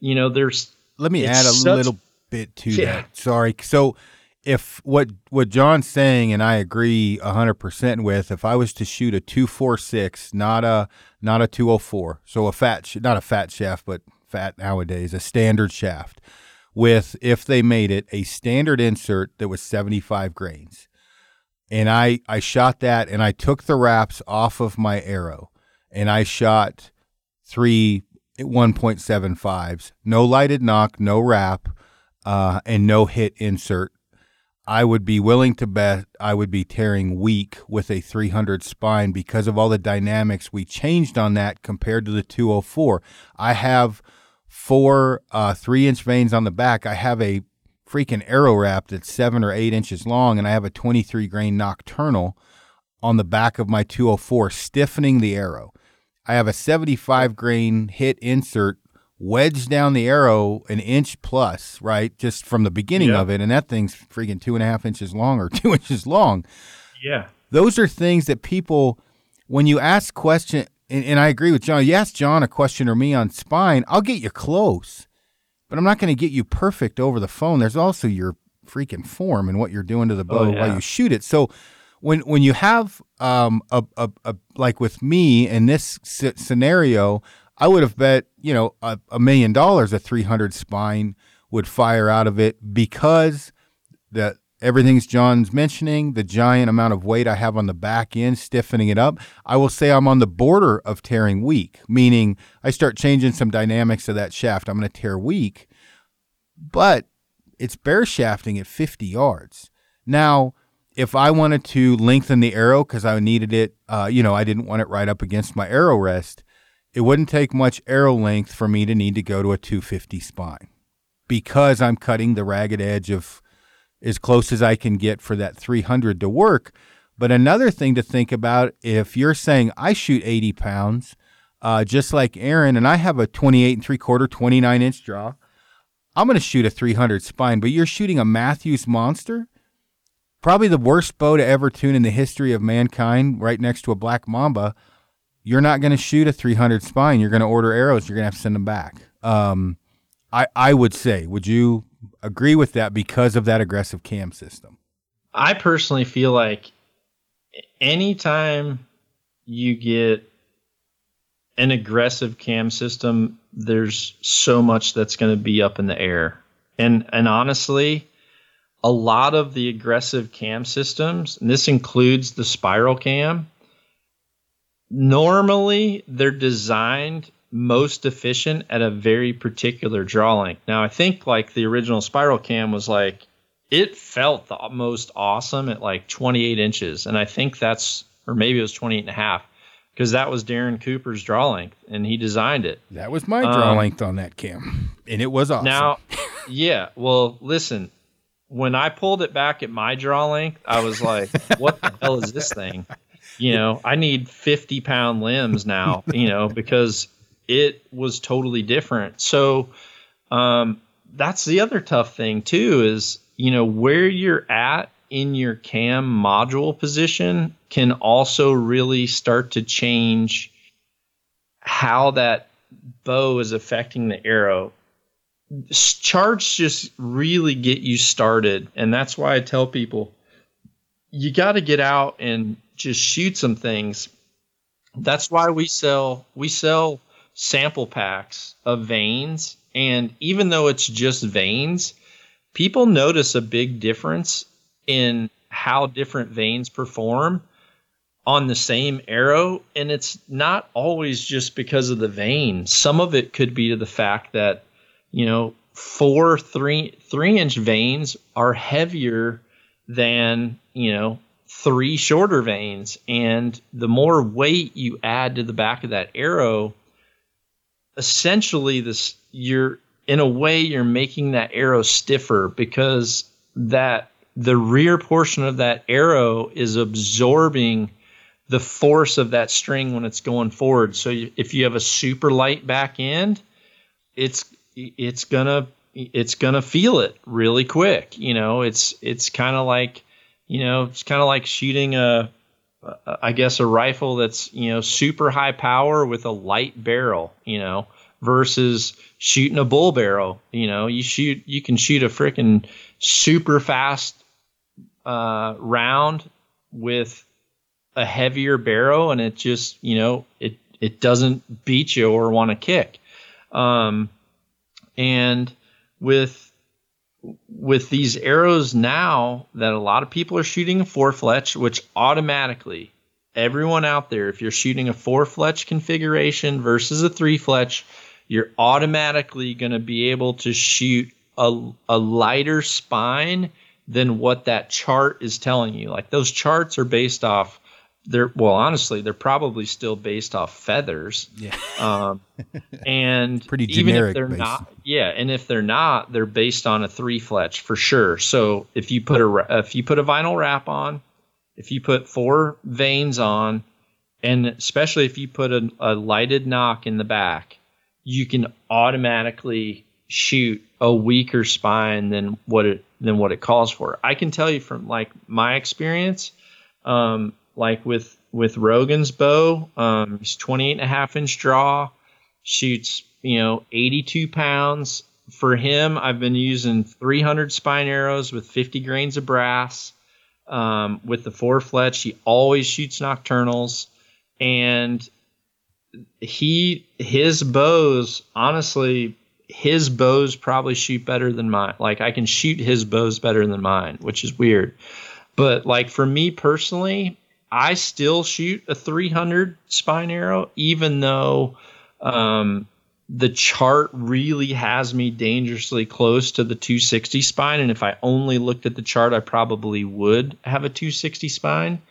you know, there's. Let me add a such, little bit to yeah. that. Sorry. So, if what what John's saying and I agree 100% with if I was to shoot a 246 not a not a 204 so a fat not a fat shaft but fat nowadays a standard shaft with if they made it a standard insert that was 75 grains. And I I shot that and I took the wraps off of my arrow and I shot three 1.75s no lighted nock, no wrap uh, and no hit insert. I would be willing to bet I would be tearing weak with a 300 spine because of all the dynamics we changed on that compared to the 204. I have four uh, three inch vanes on the back. I have a freaking arrow wrap that's seven or eight inches long, and I have a 23 grain Nockturnal on the back of my 204, stiffening the arrow. I have a 75 grain hit insert wedged down the arrow an inch plus, right? Just from the beginning of it. And that thing's freaking two and a half inches long or (laughs) two inches long. Yeah. Those are things that people, when you ask question, and, and I agree with John, you ask John a question or me on spine, I'll get you close, but I'm not going to get you perfect over the phone. There's also your freaking form and what you're doing to the bow oh, yeah. while you shoot it. So when when you have um a, a, a like with me in this scenario, I would have bet, you know, a, a million dollars a 300 spine would fire out of it because the everything's John's mentioning, the giant amount of weight I have on the back end, stiffening it up. I will say I'm on the border of tearing weak, meaning I start changing some dynamics of that shaft. I'm going to tear weak, but it's bare shafting at 50 yards. Now, if I wanted to lengthen the arrow because I needed it, uh, you know, I didn't want it right up against my arrow rest it wouldn't take much arrow length for me to need to go to a 250 spine because I'm cutting the ragged edge of as close as I can get for that 300 to work. But another thing to think about if you're saying I shoot 80 pounds, uh, just like Aaron, and I have a 28 and three quarter, 29 inch draw, I'm going to shoot a 300 spine, but you're shooting a Mathews monster, probably the worst bow to ever tune in the history of mankind, right next to a black mamba you're not going to shoot a 300 spine. You're going to order arrows. You're going to have to send them back. Um, I I would say, would you agree with that because of that aggressive cam system? I personally feel like anytime you get an aggressive cam system, there's so much that's going to be up in the air. And and honestly, a lot of the aggressive cam systems, and this includes the spiral cam, normally they're designed most efficient at a very particular draw length. Now I think like the original spiral cam was like it felt the most awesome at like 28 inches and I think that's or maybe it was 28 and a half because that was Darren Cooper's draw length and he designed it. That was my draw um, length on that cam and it was awesome. Now, (laughs) yeah, well, listen, when I pulled it back at my draw length, I was like, what the hell is this thing? you (laughs) know, I need 50 pound limbs now, you know, because it was totally different. So, um, that's the other tough thing too is, you know, where you're at in your cam module position can also really start to change how that bow is affecting the arrow. Charts just really get you started. And that's why I tell people you got to get out and just shoot some things That's why we sell we sell sample packs of vanes. and even though it's just vanes, people notice a big difference in how different vanes perform on the same arrow and it's not always just because of the vane. some of it could be to the fact that you know four three three inch vanes are heavier than you know three shorter veins. and the more weight you add to the back of that arrow essentially this you're in a way you're making that arrow stiffer because that the rear portion of that arrow is absorbing the force of that string when it's going forward. So if you have a super light back end, it's it's gonna it's gonna feel it really quick. You know, it's it's kind of like you know it's kind of like shooting a I guess a rifle that's you know super high power with a light barrel. You know, versus shooting a bull barrel. You know, you shoot you can shoot a freaking super fast uh, round with a heavier barrel and it just you know it it doesn't beat you or want to kick um, and with with these arrows now that a lot of people are shooting a four fletch which automatically everyone out there if you're shooting a four fletch configuration versus a three fletch you're automatically going to be able to shoot a, a lighter spine than what that chart is telling you. Like those charts are based off they're well honestly they're probably still based off feathers. Yeah. Um, (laughs) and pretty even generic if they're based. not yeah and if they're not they're based on a three fletch for sure. So if you put a if you put a vinyl wrap on if you put four vanes on and especially if you put a, a lighted nock in the back you can automatically shoot a weaker spine than what it than what it calls for. I can tell you from like my experience um, like with with Rogan's bow. Um, he's 28 and a half inch draw, shoots you know 82 pounds. For him, I've been using 300 spine arrows with 50 grains of brass. Um, with the four fletch, he always shoots Nockturnals, and he his bows honestly his bows probably shoot better than mine. Like I can shoot his bows better than mine, which is weird. But like for me personally, I still shoot a 300 spine arrow, even though um, the chart really has me dangerously close to the 260 spine. And if I only looked at the chart, I probably would have a 260 spine.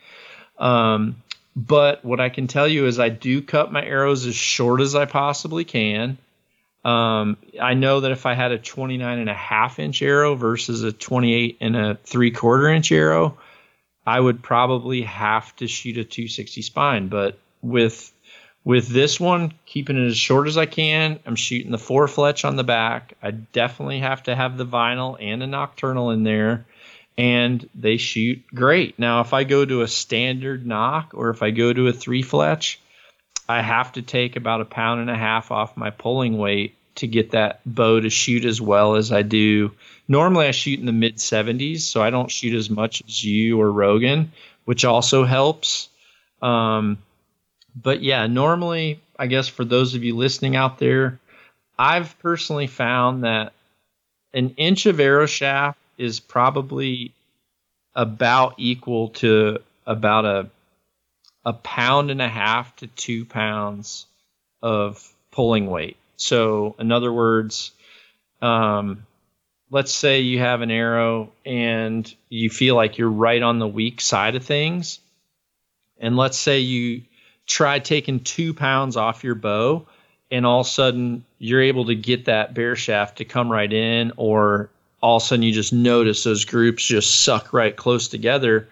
Um, but what I can tell you is I do cut my arrows as short as I possibly can. Um, I know that if I had a 29 and a half inch arrow versus a 28 and a three quarter inch arrow, I would probably have to shoot a 260 spine. But with with this one, keeping it as short as I can, I'm shooting the four fletch on the back. I definitely have to have the vinyl and a Nockturnal in there, and they shoot great. Now, if I go to a standard nock or if I go to a three fletch, I have to take about a pound and a half off my pulling weight to get that bow to shoot as well as I do. Normally, I shoot in the mid 70s, so I don't shoot as much as you or Rogan, which also helps. Um, but yeah, normally, I guess for those of you listening out there, I've personally found that an inch of arrow shaft is probably about equal to about a a pound and a half to two pounds of pulling weight. So, in other words, um, let's say you have an arrow and you feel like you're right on the weak side of things, and let's say you try taking two pounds off your bow, and all of a sudden you're able to get that bare shaft to come right in, or all of a sudden you just notice those groups just suck right close together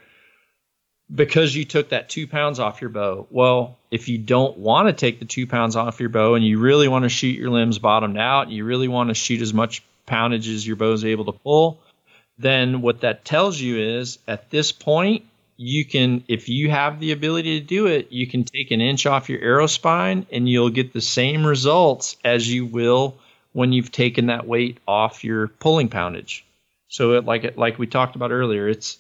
because you took that two pounds off your bow. Well, if you don't want to take the two pounds off your bow and you really want to shoot your limbs bottomed out, you really want to shoot as much poundage as your bow is able to pull, then what that tells you is at this point, you can, if you have the ability to do it, you can take an inch off your arrow spine and you'll get the same results as you will when you've taken that weight off your pulling poundage. So, it, like like we talked about earlier, it's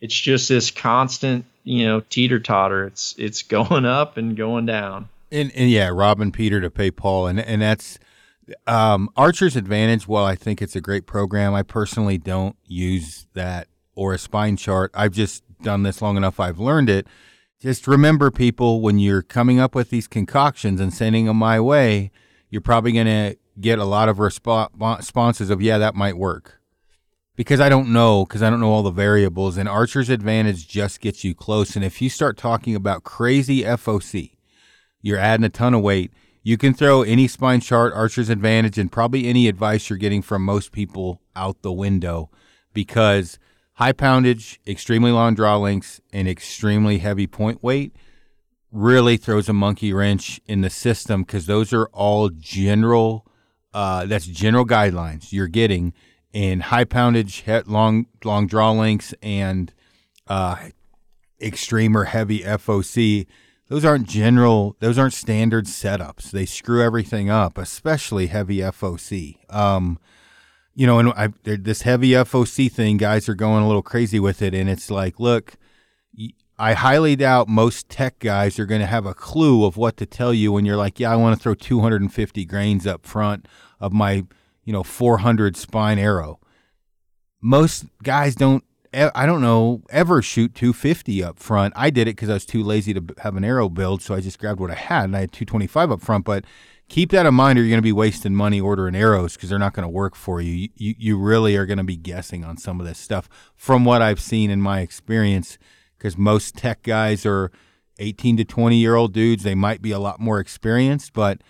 it's just this constant you know teeter totter. It's it's (laughs) going up and going down. And, and yeah, robbing Peter to pay Paul, and and that's um, Archer's Advantage. While I think it's a great program, I personally don't use that or a spine chart. I've just done this long enough. I've learned it. Just remember, people, when you're coming up with these concoctions and sending them my way, you're probably going to get a lot of resp- responses of, yeah, that might work. Because I don't know, because I don't know all the variables. And Archer's Advantage just gets you close. And if you start talking about crazy FOC, you're adding a ton of weight. You can throw any spine chart, Archer's Advantage, and probably any advice you're getting from most people out the window because high poundage, extremely long draw lengths, and extremely heavy point weight really throws a monkey wrench in the system because those are all general. Uh, that's general guidelines you're getting in high poundage, long long draw lengths, and uh, extreme or heavy FOC those aren't general those aren't standard setups. They screw everything up especially heavy foc um, you know and I, this heavy foc thing guys are going a little crazy with it and it's like look i highly doubt most tech guys are going to have a clue of what to tell you when you're like yeah i want to throw 250 grains up front of my you know 400 spine arrow. Most guys don't I don't know, ever shoot 250 up front. I did it because I was too lazy to have an arrow build, so I just grabbed what I had, and I had 225 up front. But keep that in mind, or you're going to be wasting money ordering arrows because they're not going to work for you. You, you really are going to be guessing on some of this stuff from what I've seen in my experience. Because most tech guys are 18 to 20 year old dudes. They might be a lot more experienced, but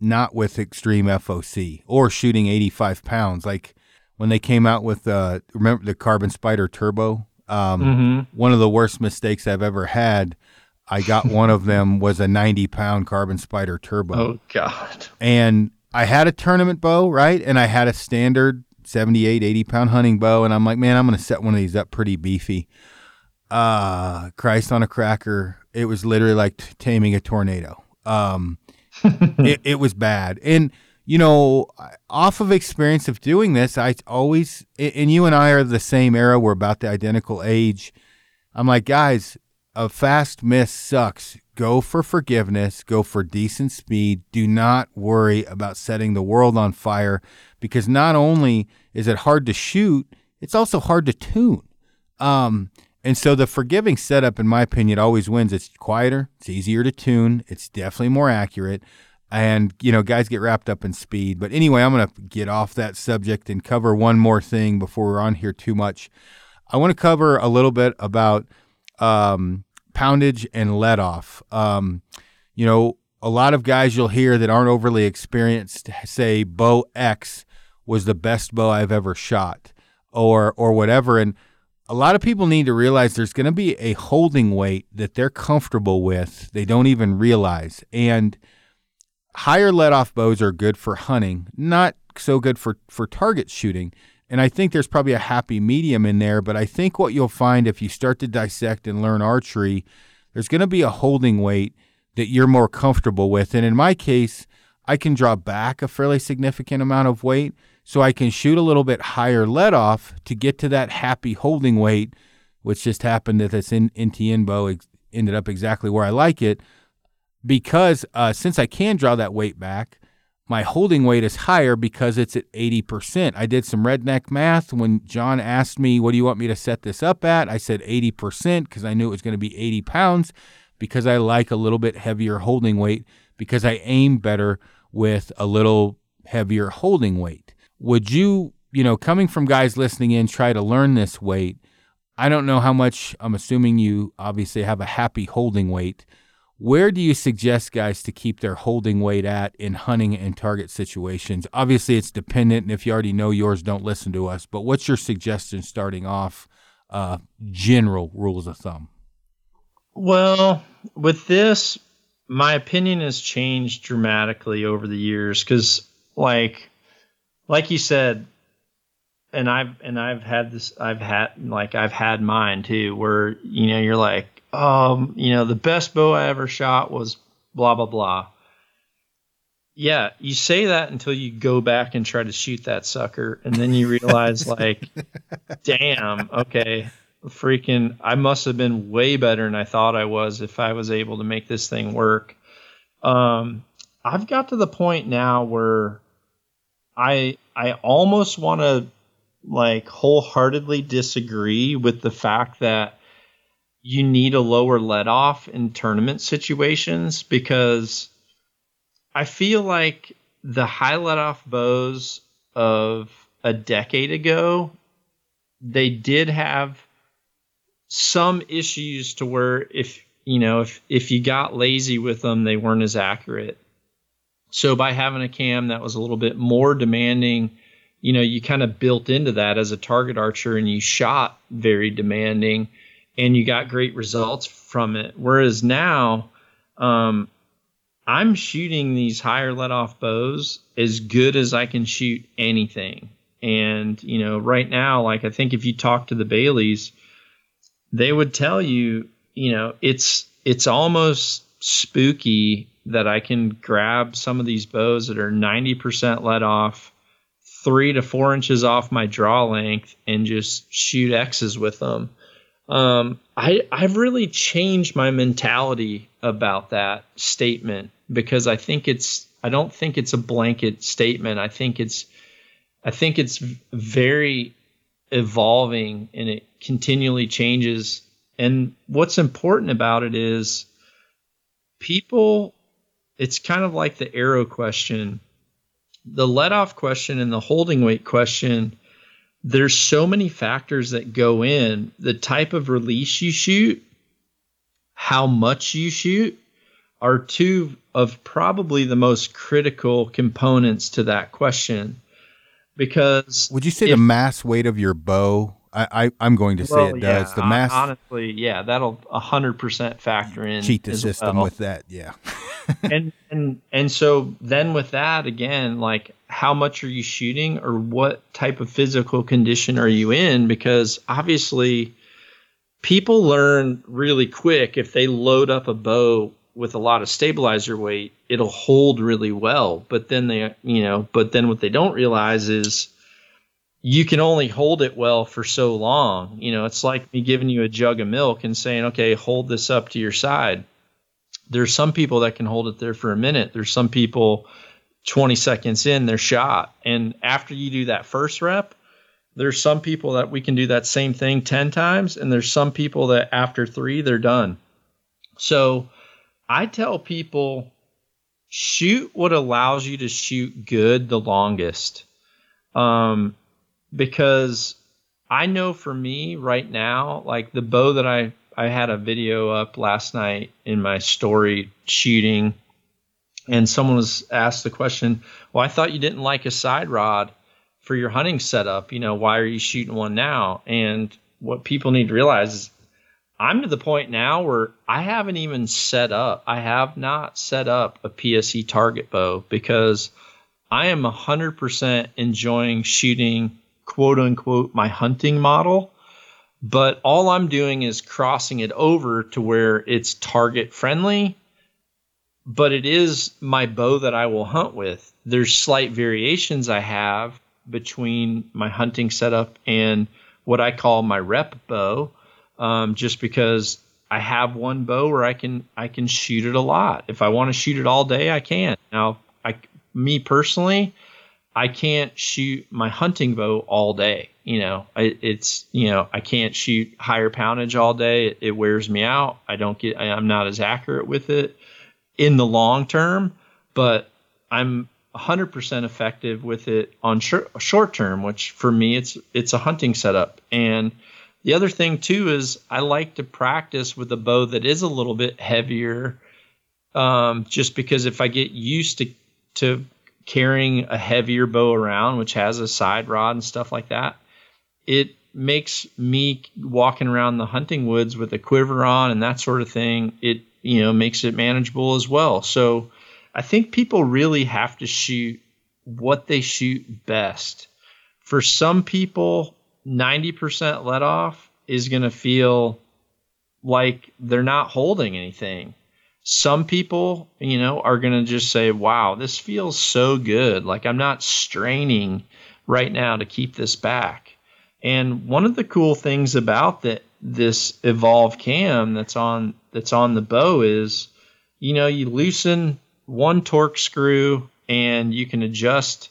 not with extreme FOC or shooting 85 pounds. Like when they came out with uh, remember the Carbon Spider Turbo. Um, mm-hmm. One of the worst mistakes I've ever had. I got (laughs) one of them was a 90 pound Carbon Spider Turbo. Oh God! And I had a tournament bow, right? And I had a standard 78, 80 pound hunting bow, and I'm like, man, I'm gonna set one of these up pretty beefy. Uh Christ on a cracker! It was literally like t- taming a tornado. Um, (laughs) it, it was bad, and you know, off of experience of doing this, I always, and you and I are the same era, we're about the identical age. I'm like, guys, a fast miss sucks. Go for forgiveness, go for decent speed. Do not worry about setting the world on fire because not only is it hard to shoot, it's also hard to tune. Um, and so the forgiving setup, in my opinion, always wins. It's quieter, it's easier to tune, it's definitely more accurate and you know guys get wrapped up in speed. But anyway i'm going to get off that subject and cover one more thing before we're on here too much. I want to cover a little bit about um, poundage and let off um, you know a lot of guys you'll hear that aren't overly experienced say bow x was the best bow i've ever shot or or whatever. And a lot of people need to realize there's going to be a holding weight that they're comfortable with. They don't even realize. And higher let off bows are good for hunting, not so good for, for target shooting. And I think there's probably a happy medium in there. But I think what you'll find if you start to dissect and learn archery, there's going to be a holding weight that you're more comfortable with. And in my case, I can draw back a fairly significant amount of weight. So I can shoot a little bit higher let off to get to that happy holding weight, which just happened that this in, NTN bow ended up exactly where I like it because uh, since I can draw that weight back, my holding weight is higher because it's at 80%. I did some redneck math when John asked me, What do you want me to set this up at? I said 80% because I knew it was going to be 80 pounds because I like a little bit heavier holding weight because I aim better with a little heavier holding weight. Would you, you know, coming from guys listening in, try to learn this weight? I don't know how much, I'm assuming you obviously have a happy holding weight. Where do you suggest guys to keep their holding weight at in hunting and target situations? Obviously, it's dependent, and if you already know yours, don't listen to us. But what's your suggestion starting off? Uh, general rules of thumb. Well, with this, my opinion has changed dramatically over the years because, like, like you said, and I've and I've had this, I've had like I've had mine too, where you know you're like, um, you know, the best bow I ever shot was blah blah blah. Yeah, you say that until you go back and try to shoot that sucker, and then you realize, (laughs) like, damn, okay, freaking I must have been way better than I thought I was if I was able to make this thing work. Um, I've got to the point now where I I almost want to like wholeheartedly disagree with the fact that you need a lower let off in tournament situations because I feel like the high let off bows of a decade ago they did have some issues to where if you know if if you got lazy with them they weren't as accurate. So by having a cam that was a little bit more demanding you know you kind of built into that as a target archer and you shot very demanding and you got great results from it whereas now um, i'm shooting these higher let off bows as good as i can shoot anything and you know right now like i think if you talk to the baileys they would tell you, you know, it's it's almost spooky that I can grab some of these bows that are 90% let off, three to four inches off my draw length, and just shoot X's with them. Um, I I've really changed my mentality about that statement because I think it's I don't think it's a blanket statement. I think it's I think it's very evolving and it continually changes. And what's important about it is people, it's kind of like the arrow question, the let off question, and the holding weight question. There's so many factors that go in the type of release you shoot, how much you shoot are two of probably the most critical components to that question because would you say if, the mass weight of your bow I, I am going to say well, it does. Yeah, the mass honestly, yeah, that'll hundred percent factor in. Cheat the system well. with that, yeah. (laughs) and and and so then with that again, like how much are you shooting, or what type of physical condition are you in? Because obviously, people learn really quick if they load up a bow with a lot of stabilizer weight, it'll hold really well. But then they, you know, but then what they don't realize is you can only hold it well for so long. You know, it's like me giving you a jug of milk and saying, okay, hold this up to your side. There's some people that can hold it there for a minute. There's some people 20 seconds in, they're shot. And after you do that first rep, there's some people that we can do that same thing 10 times. And there's some people that after three, they're done. So I tell people shoot what allows you to shoot good the longest. Um, because I know for me right now, like the bow that I I had a video up last night in my story shooting, and someone was asked the question, "Well, I thought you didn't like a side rod for your hunting setup. You know, why are you shooting one now?" And what people need to realize is, I'm to the point now where I haven't even set up. I have not set up a PSE target bow because I am 100% enjoying shooting quote unquote my hunting model. But all I'm doing is crossing it over to where it's target friendly, but it is my bow that I will hunt with. There's slight variations I have between my hunting setup and what I call my rep bow, um, just because I have one bow where I can I can shoot it a lot. If I want to shoot it all day, I can. Now, I me personally, I can't shoot my hunting bow all day. You know, I, it's you know I can't shoot higher poundage all day. It, it wears me out. I don't get. I, I'm not as accurate with it in the long term, but I'm 100% effective with it on short, short term, which for me it's it's a hunting setup. And the other thing too is I like to practice with a bow that is a little bit heavier, um, just because if I get used to to carrying a heavier bow around, which has a side rod and stuff like that, it makes me walking around the hunting woods with a quiver on and that sort of thing. It you know makes it manageable as well. So I think people really have to shoot what they shoot best. For some people, 90% let off is going to feel like they're not holding anything. Some people, you know, are going to just say, wow, this feels so good. Like I'm not straining right now to keep this back. And one of the cool things about that this evolve cam that's on that's on the bow is you know you loosen one torque screw and you can adjust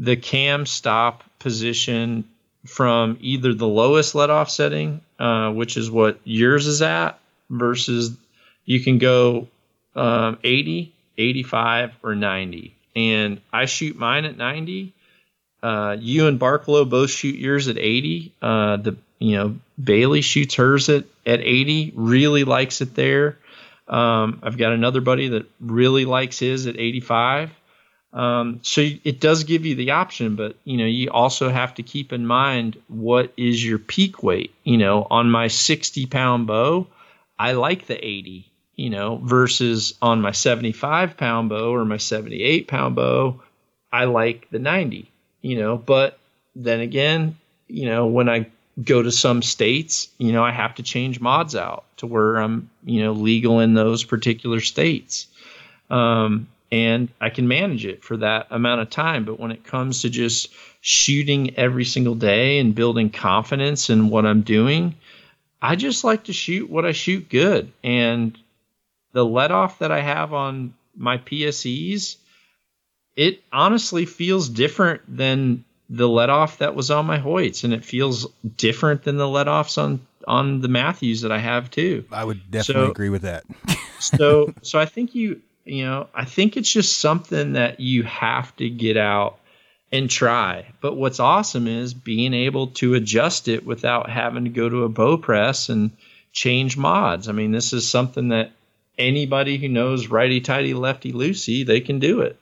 the cam stop position from either the lowest let off setting, uh, which is what yours is at, versus you can go um, 80, 85, or 90. And I shoot mine at 90. Uh, you and Barklow both shoot yours at 80. Uh, the you know Bailey shoots hers at at 80. Really likes it there. Um, I've got another buddy that really likes his at 85. Um, so it does give you the option, but you know you also have to keep in mind what is your peak weight. You know, on my 60 pound bow, I like the 80. You know, versus on my 75 pound bow or my 78 pound bow, I like the 90. You know, but then again, you know when I go to some states, you know I have to change mods out to where I'm you know legal in those particular states. Um, and I can manage it for that amount of time. But when it comes to just shooting every single day and building confidence in what I'm doing, I just like to shoot what I shoot good. And the let off that I have on my PSEs, it honestly feels different than the let off that was on my Hoyts, and it feels different than the let offs on on the Mathews that I have too. I would definitely so, agree with that. (laughs) so so I think you you know, I think it's just something that you have to get out and try. But what's awesome is being able to adjust it without having to go to a bow press and change mods. I mean, this is something that anybody who knows righty tighty lefty loosey, they can do it.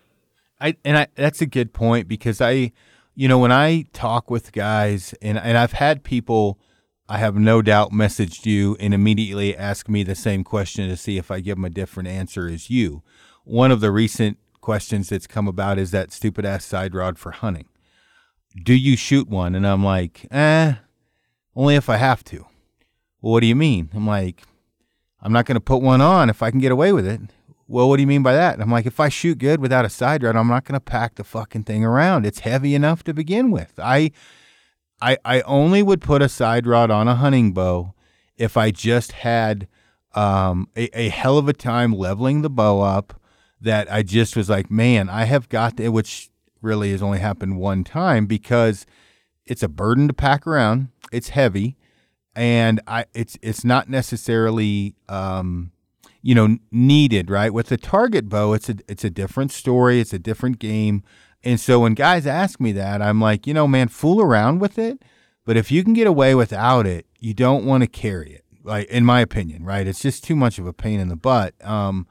I and I that's a good point because I you know, when I talk with guys and and I've had people I have no doubt messaged you and immediately ask me the same question to see if I give them a different answer as you. One of the recent questions that's come about is that stupid ass side rod for hunting. Do you shoot one? And I'm like, eh, only if I have to. Well, what do you mean? I'm like, I'm not going to put one on if I can get away with it. Well, what do you mean by that? I'm like, if I shoot good without a side rod, I'm not going to pack the fucking thing around. It's heavy enough to begin with. I I, I only would put a side rod on a hunting bow if I just had um, a, a hell of a time leveling the bow up that I just was like, man, I have got to, which really has only happened one time because it's a burden to pack around. It's heavy, and I it's it's not necessarily um, you know needed right with the target bow. It's a it's a different story. It's a different game. And so when guys ask me that, I'm like, you know, man, fool around with it. But if you can get away without it, you don't want to carry it. Like in my opinion, right? It's just too much of a pain in the butt. Um,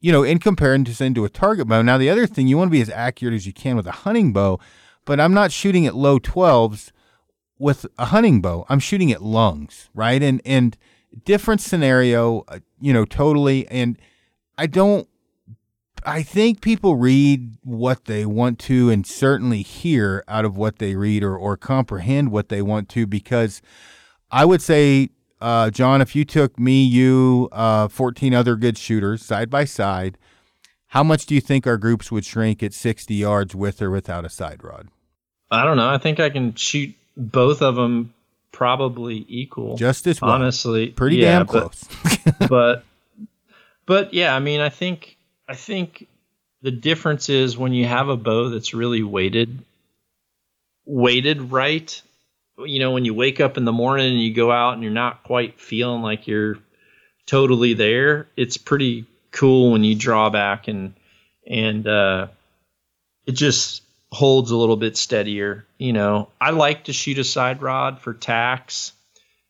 you know, in comparison to a target bow. Now the other thing, you want to be as accurate as you can with a hunting bow, but I'm not shooting at low 12s with a hunting bow. I'm shooting at lungs, right? And and different scenario, uh, you know, totally. And I don't I think people read what they want to and certainly hear out of what they read or, or comprehend what they want to because I would say, uh, John, if you took me, you, uh, 14 other good shooters side by side, how much do you think our groups would shrink at 60 yards with or without a side rod? I don't know. I think I can shoot both of them probably equal. Just as well. Honestly. Pretty yeah, damn close. but, (laughs) but, but yeah, I mean, I think I think the difference is when you have a bow that's really weighted weighted right you know when you wake up in the morning and you go out and you're not quite feeling like you're totally there it's pretty cool when you draw back and and uh, it just holds a little bit steadier you know i like to shoot a side rod for tacks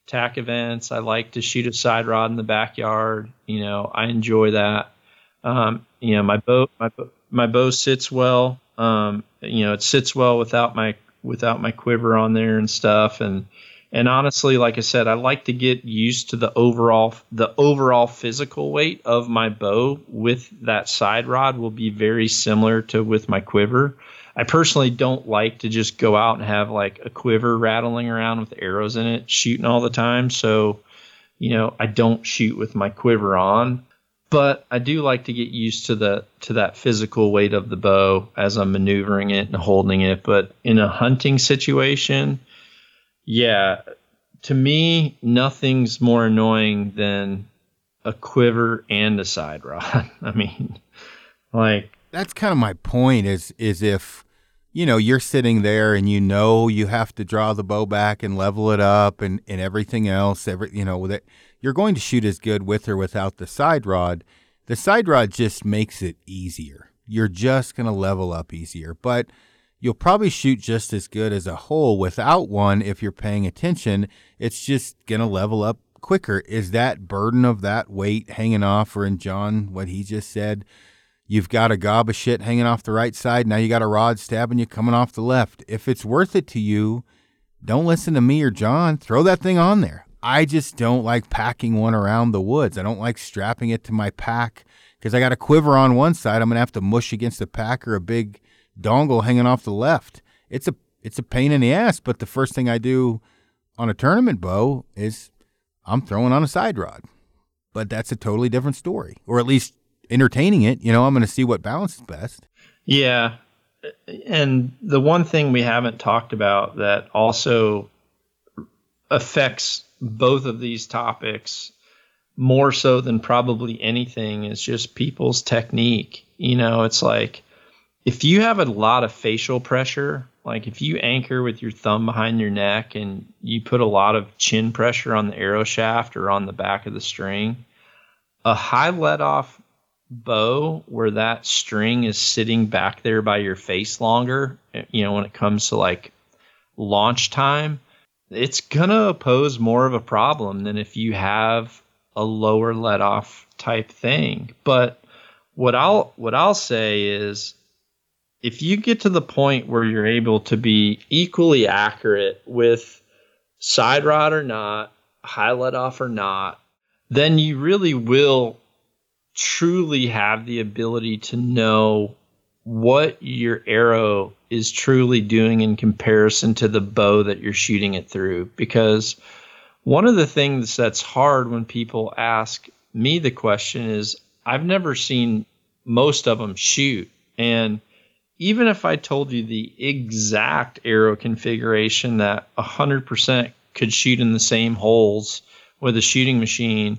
tack events i like to shoot a side rod in the backyard you know i enjoy that um, you know, my bow, my my bow sits well. Um, you know, it sits well without my without my quiver on there and stuff. And and honestly, like I said, I like to get used to the overall the overall physical weight of my bow with that side rod will be very similar to with my quiver. I personally don't like to just go out and have like a quiver rattling around with arrows in it, shooting all the time. So, you know, I don't shoot with my quiver on but I do like to get used to the to that physical weight of the bow as I'm maneuvering it and holding it. But in a hunting situation, yeah, to me, nothing's more annoying than a quiver and a side rod. (laughs) I mean, like that's kind of my point. Is is if you know you're sitting there and you know you have to draw the bow back and level it up and and everything else. Every you know with it, you're going to shoot as good with or without the side rod. The side rod just makes it easier. You're just to level up easier, but you'll probably shoot just as good as a whole without one if you're paying attention. It's just to level up quicker. Is that burden of that weight hanging off, or in John, what he just said? You've got a gob of shit hanging off the right side. Now you got a rod stabbing you coming off the left. If it's worth it to you, don't listen to me or John. Throw that thing on there. I just don't like packing one around the woods. I don't like strapping it to my pack because I got a quiver on one side. I'm to have to mush against a pack or a big dongle hanging off the left. It's a it's a pain in the ass, but the first thing I do on a tournament bow is I'm throwing on a side rod. But that's a totally different story, or at least entertaining it. You know, I'm going to see what balances best. Yeah. And the one thing we haven't talked about that also affects both of these topics more so than probably anything is just people's technique. You know, it's like if you have a lot of facial pressure, like if you anchor with your thumb behind your neck and you put a lot of chin pressure on the arrow shaft or on the back of the string, a high let off bow where that string is sitting back there by your face longer, you know, when it comes to like launch time, it's gonna pose more of a problem than if you have a lower let off type thing. But what I'll what I'll say is if you get to the point where you're able to be equally accurate with side rod or not, high let off or not, then you really will truly have the ability to know what your arrow is truly doing in comparison to the bow that you're shooting it through. Because one of the things that's hard when people ask me the question is I've never seen most of them shoot. And even if I told you the exact arrow configuration that 100% could shoot in the same holes with a shooting machine,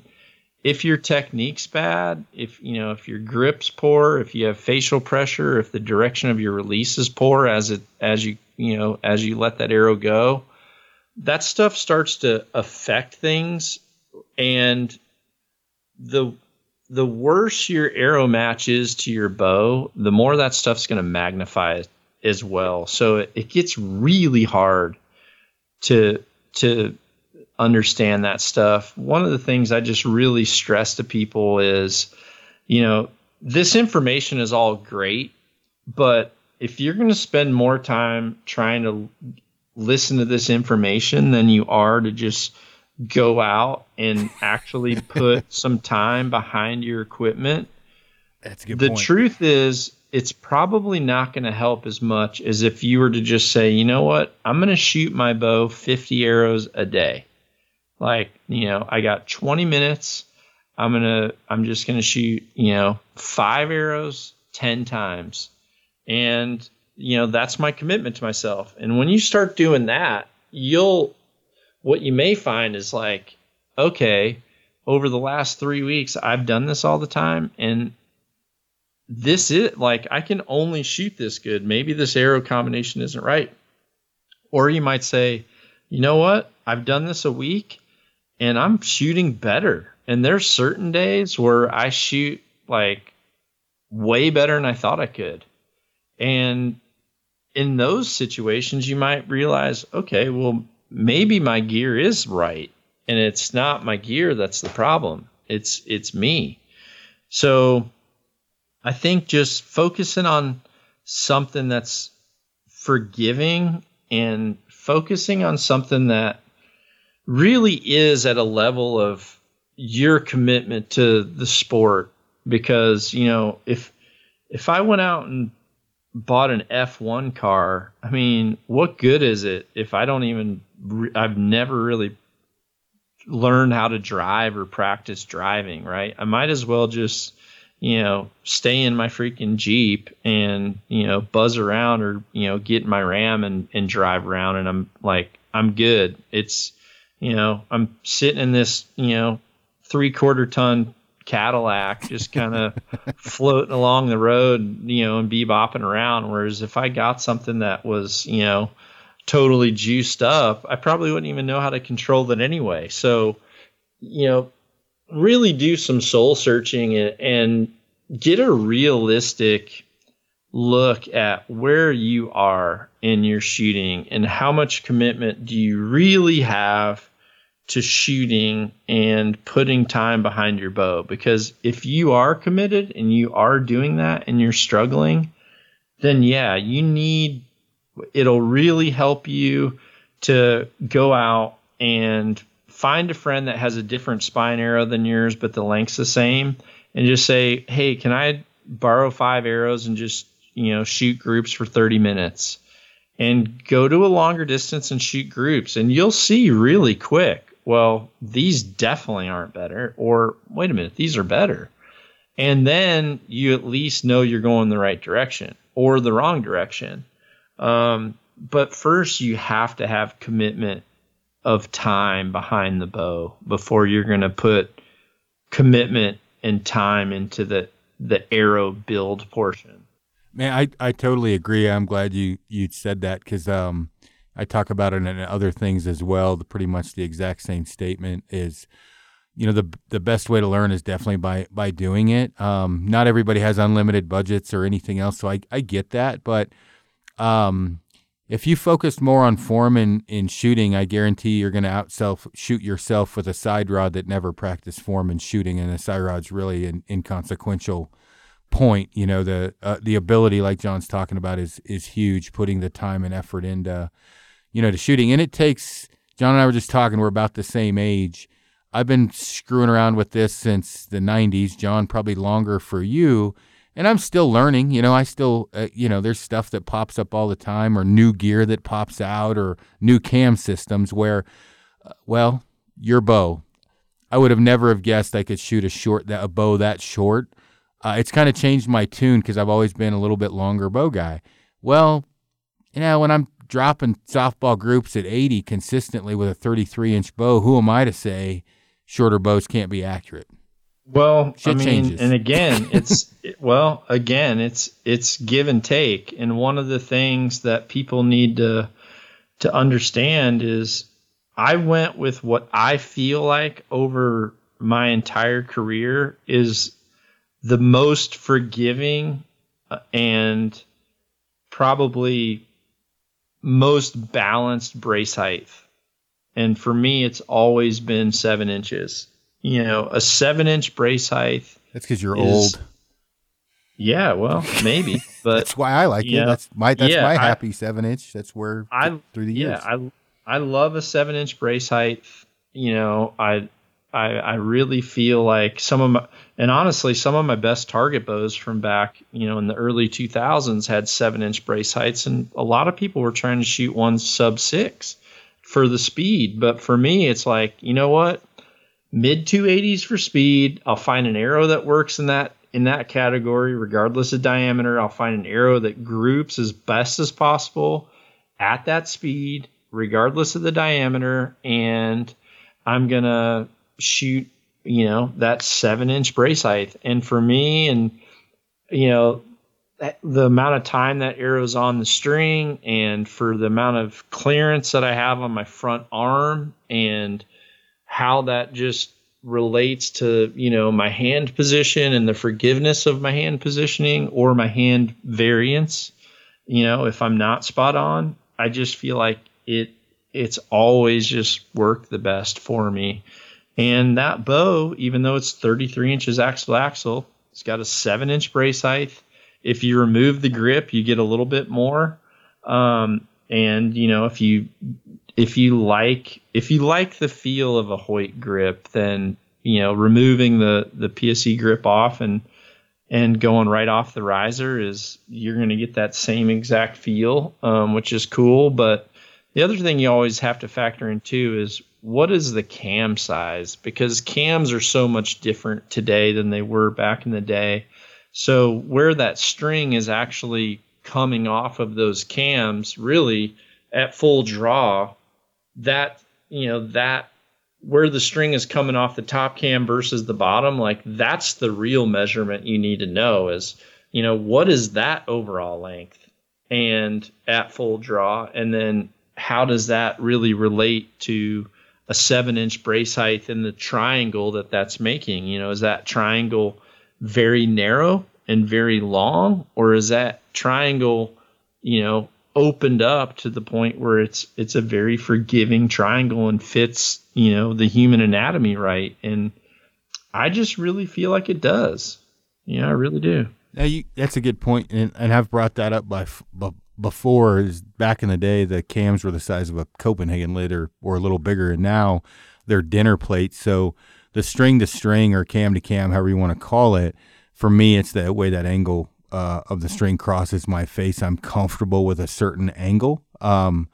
if your technique's bad, if you know if your grip's poor, if you have facial pressure, if the direction of your release is poor as it as you you know as you let that arrow go, that stuff starts to affect things and the the worse your arrow match is to your bow, the more that stuff's going to magnify as well. So it, it gets really hard to to understand that stuff. One of the things I just really stress to people is, you know, this information is all great, but if you're going to spend more time trying to listen to this information than you are to just go out and actually (laughs) put some time behind your equipment. That's good the point. truth is, it's probably not going to help as much as if you were to just say, you know what, I'm going to shoot my bow 50 arrows a day. Like, you know, I got 20 minutes. I'm to, I'm just to shoot, you know, five arrows 10 times. And, you know, that's my commitment to myself. And when you start doing that, you'll what you may find is like, okay, over the last three weeks, I've done this all the time, and this is like I can only shoot this good. Maybe this arrow combination isn't right. Or you might say, you know what? I've done this a week and I'm shooting better. And there's certain days where I shoot like way better than I thought I could. And in those situations, you might realize, okay, well, maybe my gear is right and it's not my gear that's the problem it's it's me so i think just focusing on something that's forgiving and focusing on something that really is at a level of your commitment to the sport because you know if if i went out and bought an F1 car, I mean, what good is it if I don't even I've never really learned how to drive or practice driving, right? I might as well just you know, stay in my freaking Jeep and, you know, buzz around or, you know, get in my Ram and, and drive around and I'm like, I'm good. It's, You know, I'm sitting in this, you know, three quarter ton Cadillac just kind of (laughs) floating along the road, you know, and bebopping around. Whereas if I got something that was, you know, totally juiced up, I probably wouldn't even know how to control it anyway. So, you know, really do some soul searching and, and get a realistic look at where you are in your shooting and how much commitment do you really have to shooting and putting time behind your bow. Because if you are committed and you are doing that and you're struggling then yeah you need it'll really help you to go out and find a friend that has a different spine arrow than yours but the length's the same and just say hey can i borrow five arrows and just you know shoot groups for 30 minutes? And go to a longer distance and shoot groups and you'll see really quick well, these definitely aren't better, or wait a minute, these are better. And then you at least know you're going the right direction or the wrong direction. Um, but first, you have to have commitment of time behind the bow before you're going to put commitment and time into the the arrow build portion. Man, I, I totally agree. I'm glad you you said that because um, I talk about it in other things as well. The, pretty much the exact same statement is, you know, the the best way to learn is definitely by by doing it. Um, not everybody has unlimited budgets or anything else, so I I get that, but um, if you focus more on form in, in shooting, I guarantee you're going to outself shoot yourself with a side rod that never practiced form in shooting, and a side rod's really an inconsequential point. You know, the uh, the ability, like John's talking about, is is huge. Putting the time and effort into you know, to shooting. And it takes, John and I were just talking, we're about the same age. I've been screwing around with this since the 90s. John, probably longer for you. And I'm still learning. You know, I still, uh, you know, there's stuff that pops up all the time or new gear that pops out or new cam systems where, uh, well, your bow. I would have never have guessed I could shoot a short that a bow that short. Uh, it's kind of changed my tune because I've always been a little bit longer bow guy. Well, you know, when I'm dropping softball groups at 80 consistently with a 33 inch bow, who am I to say shorter bows can't be accurate? Well, Shit I mean, changes. and again, (laughs) it's well, again, it's it's give and take, and one of the things that people need to to understand is I went with what I feel like over my entire career is the most forgiving uh, and probably most balanced brace height. And for me, it's always been seven inches. You know, a seven inch brace height. That's because you're is, old. Yeah, well, maybe, (laughs) but that's why I like it. That's my that's yeah, my happy I, seven inch. That's where I through the years. Yeah, I I love a seven inch brace height. You know, I I, I really feel like some of my, and honestly, some of my best target bows from back, you know, in the early 2000s had seven inch brace heights, and a lot of people were trying to shoot one sub six for the speed. But for me, it's like, you know what? Mid 280s for speed. I'll find an arrow that works in that in that category, regardless of diameter. I'll find an arrow that groups as best as possible at that speed, regardless of the diameter, and I'm gonna shoot, you know, that seven inch brace height. And for me, and, you know, the amount of time that arrow's on the string and for the amount of clearance that I have on my front arm and how that just relates to, you know, my hand position and the forgiveness of my hand positioning or my hand variance. You know, if I'm not spot on, I just feel like it it's always just worked the best for me. And that bow, even though it's 33 inches axle to axle, it's got a seven inch brace height. If you remove the grip, you get a little bit more. Um, and you know, if you if you like if you like the feel of a Hoyt grip, then you know removing the the PSE grip off and and going right off the riser is you're going to get that same exact feel, um, which is cool. But the other thing you always have to factor in too is what is the cam size? Because cams are so much different today than they were back in the day. So where that string is actually coming off of those cams, really at full draw, that you know that where the string is coming off the top cam versus the bottom, like that's the real measurement you need to know is, you know, what is that overall length and at full draw? And then how does that really relate to a seven inch brace height in the triangle that that's making? You know, is that triangle very narrow and very long, or is that triangle, you know, opened up to the point where it's it's a very forgiving triangle and fits, you know, the human anatomy right? And I just really feel like it does. Yeah, I really do. Now you, that's a good point, and, and I've brought that up by, by before is back in the day the cams were the size of a Copenhagen lid or, or a little bigger and now they're dinner plates. So the string to string or cam to cam however you want to call it for me it's the way that angle uh, of the string crosses my face. I'm comfortable with a certain angle. Um,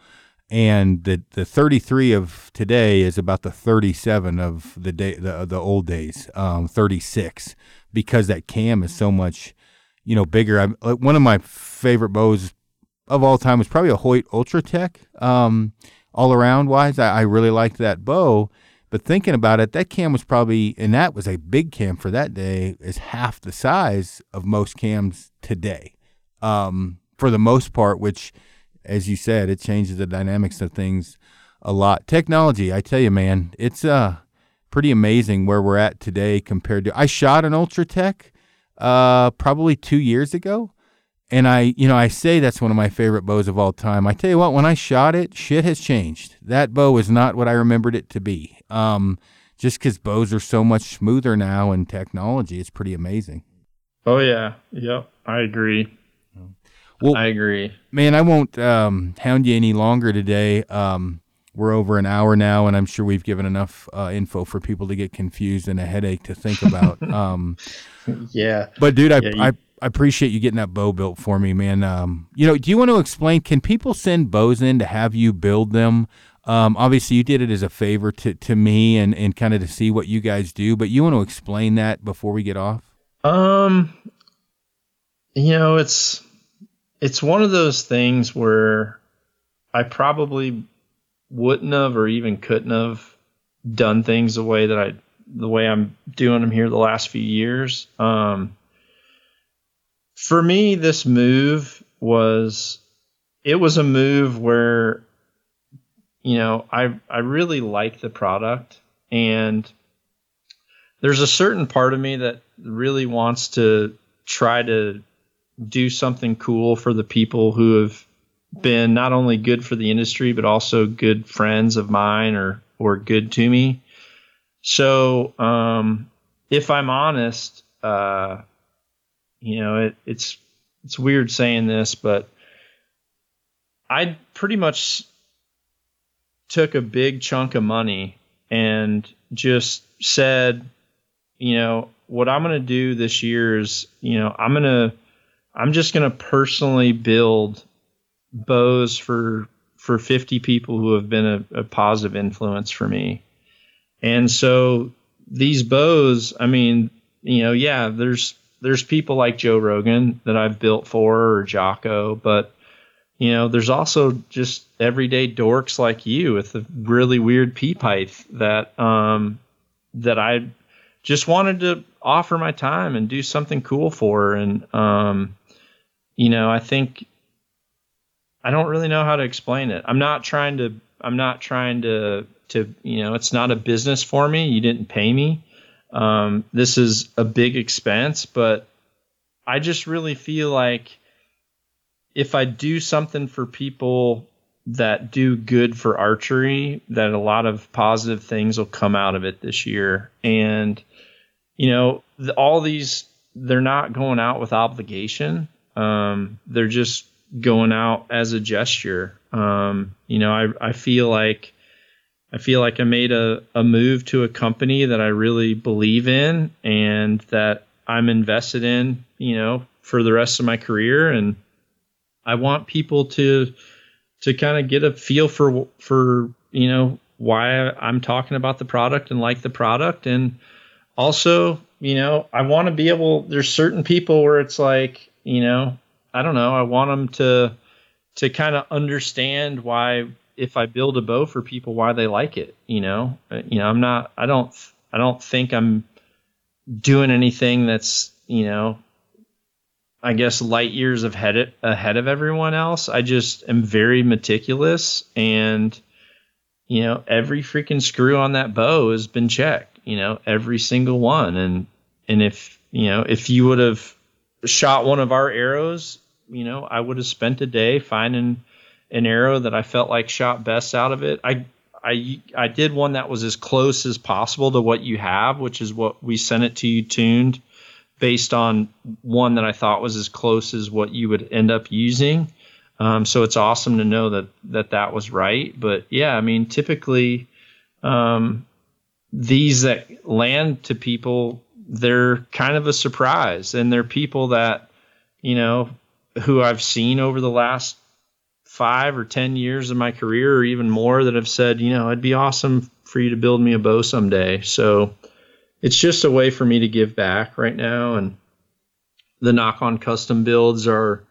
and the the 33 of today is about the 37 of the day the the old days um, 36 because that cam is so much you know bigger. I'm, one of my favorite bows of all time was probably a Hoyt UltraTec. Um, all around wise, I, I really liked that bow. But thinking about it, that cam was probably, and that was a big cam for that day, is half the size of most cams today. Um, for the most part, which, as you said, it changes the dynamics of things a lot. Technology, I tell you, man, it's uh pretty amazing where we're at today compared to. I shot an UltraTec uh, probably two years ago, and I, you know, I say that's one of my favorite bows of all time. I tell you what, when I shot it, shit has changed. That bow is not what I remembered it to be. Um, just because bows are so much smoother now and technology, it's pretty amazing. Oh yeah, yep, I agree. Well, I agree, man. I won't um, hound you any longer today. Um, we're over an hour now, and I'm sure we've given enough uh, info for people to get confused and a headache to think about. (laughs) um, yeah, but dude, I, yeah, you- I I appreciate you getting that bow built for me, man. Um, you know, do you want to explain? Can people send bows in to have you build them? Um, obviously, you did it as a favor to, to me and, and kind of to see what you guys do, but you want to explain that before we get off? Um, you know, it's it's one of those things where I probably wouldn't have or even couldn't have done things the way that I the way I'm doing them here the last few years. Um, for me, this move was it was a move where you know I I really like the product and there's a certain part of me that really wants to try to do something cool for the people who have been not only good for the industry but also good friends of mine or or good to me. So um, if I'm honest, uh, you know, it, it's it's weird saying this, but I pretty much took a big chunk of money and just said, you know, what I'm going to do this year is, you know, I'm going to I'm just going to personally build bows for for 50 people who have been a, a positive influence for me. And so these bows, I mean, you know, yeah, there's there's people like Joe Rogan that I've built for or Jocko, but you know, there's also just everyday dorks like you with a really weird peep height that um that I just wanted to offer my time and do something cool for and um you know, I think I don't really know how to explain it. I'm not trying to I'm not trying to to you know, it's not a business for me. You didn't pay me. Um, this is a big expense, but I just really feel like if I do something for people that do good for archery, that a lot of positive things will come out of it this year. And, you know, the, all these, they're not going out with obligation. Um, they're just going out as a gesture. Um, you know, I, I feel like I feel like I made a, a move to a company that I really believe in and that I'm invested in, you know, for the rest of my career. And I want people to to kind of get a feel for for you know why I'm talking about the product and like the product and also you know I want to be able there's certain people where it's like you know I don't know I want them to to kind of understand why if I build a bow for people, why they like it. You know, Uh, you know, I'm not. I don't. I don't think I'm doing anything that's you know. I guess light years ahead ahead of everyone else. I just am very meticulous, and you know, every freaking screw on that bow has been checked. You know, every single one, and and if you know, if you would have shot one of our arrows, you know, I would have spent a day finding an arrow that I felt like shot best out of it. I I I did one that was as close as possible to what you have, which is what we sent it to you tuned based on one that I thought was as close as what you would end up using. Um, so it's awesome to know that that that was right. But yeah, I mean, typically um, these that land to people, they're kind of a surprise, and they're people that you know who I've seen over the last five or ten years of my career, or even more, that have said, you know, it'd be awesome for you to build me a bow someday. So it's just a way for me to give back right now, and the Nock On custom builds are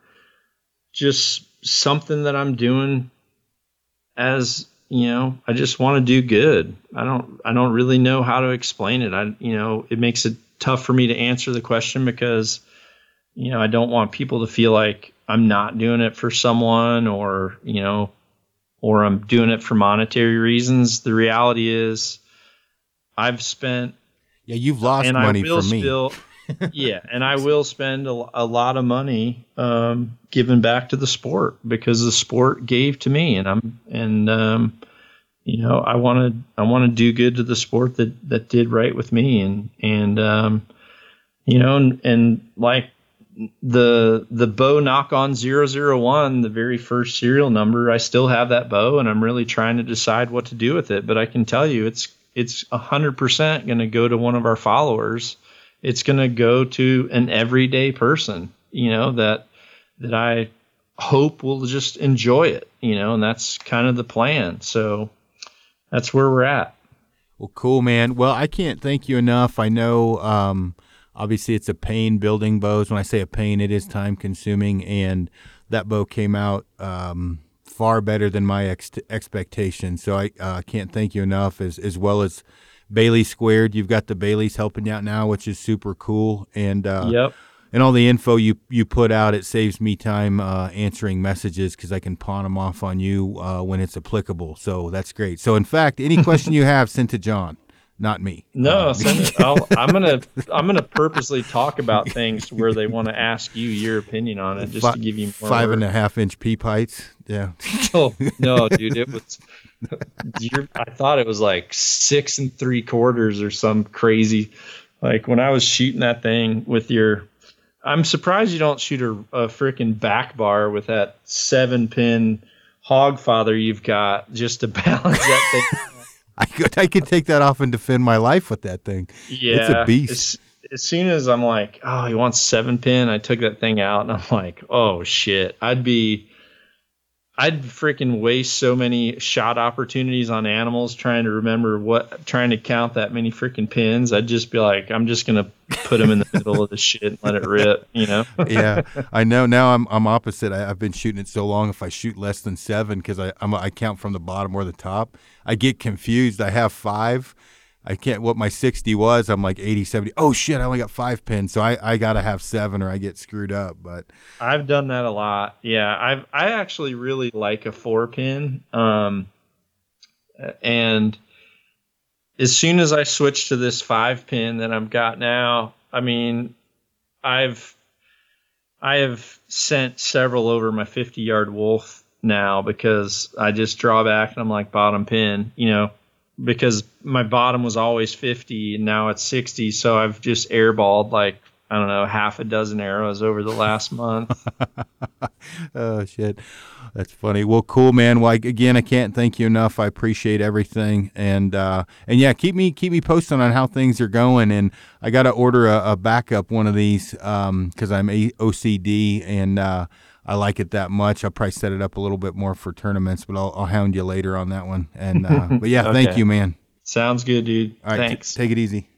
just something that I'm doing as you know I just want to do good. I don't I don't really know how to explain it. I you know it makes it tough for me to answer the question because you know I don't want people to feel like I'm not doing it for someone or you know or I'm doing it for monetary reasons. The reality is I've spent yeah you've lost and money I will from me. Still, (laughs) yeah, and I will spend a, a lot of money um, giving back to the sport because the sport gave to me, and I'm and um, you know I want to I want to do good to the sport that that did right with me, and and um, you know and, and like the the bow Nock On 001 the very first serial number i still have that bow and i'm really trying to decide what to do with it but i can tell you it's it's 100% going to go to one of our followers it's going to go to an everyday person, you know, that that I hope will just enjoy it, you know, and that's kind of the plan. So that's where we're at. Well, cool, man. Well, I can't thank you enough. I know, um, obviously, it's a pain building bows. When I say a pain, it is time consuming, and that bow came out um, far better than my ex- expectations. So I uh, can't thank you enough, as as well as Bailey Squared. You've got the Baileys helping you out now, which is super cool. And uh, yep. And all the info you you put out, it saves me time uh, answering messages because I can pawn them off on you uh, when it's applicable. So that's great. So in fact, any question you have, send to John, not me. No, send it. I'll, I'm gonna (laughs) I'm gonna purposely talk about things where they want to ask you your opinion on it, just fi- to give you more. five and a half inch peep heights. Yeah. (laughs) Oh no, (laughs) dude! It was. I thought it was like six and three quarters or some crazy. Like when I was shooting that thing with your, I'm surprised you don't shoot a, a freaking back bar with that seven pin hogfather you've got just to balance that thing. I could I could take that off and defend my life with that thing. Yeah, It's a beast. As, as soon as I'm like, oh, he wants seven pin, I took that thing out and I'm like, oh shit, I'd be, I'd freaking waste so many shot opportunities on animals trying to remember what, trying to count that many freaking pins. I'd just be like, I'm just gonna put them in the middle of the shit and let it rip, you know? (laughs) yeah, I know. Now I'm I'm opposite. I, I've been shooting it so long. If I shoot less than seven, because I I'm, I count from the bottom or the top, I get confused. I have five. I can't. What my sixty was, I'm like 80, 70. Oh shit! I only got five pins, so I I gotta have seven or I get screwed up. But I've done that a lot. Yeah, I've I actually really like a four pin. Um, and as soon as I switch to this five pin that I've got now, I mean, I've I have sent several over my 50 yard wolf now because I just draw back and I'm like bottom pin, you know, because my bottom was always 50 and now it's 60. So I've just airballed like, I don't know, half a dozen arrows over the last (laughs) month. oh shit, that's funny. Well, cool, man. Well, I, again, I can't thank you enough. I appreciate everything, and uh, and yeah, keep me keep me posted on how things are going. And I got to order a, a backup one of these because I'm a- OCD and. Uh, I like it that much. I'll probably set it up a little bit more for tournaments, but I'll, I'll hound you later on that one. And uh, (laughs) but yeah, thank you, man. Sounds good, dude. All right, t- Thanks. take it easy.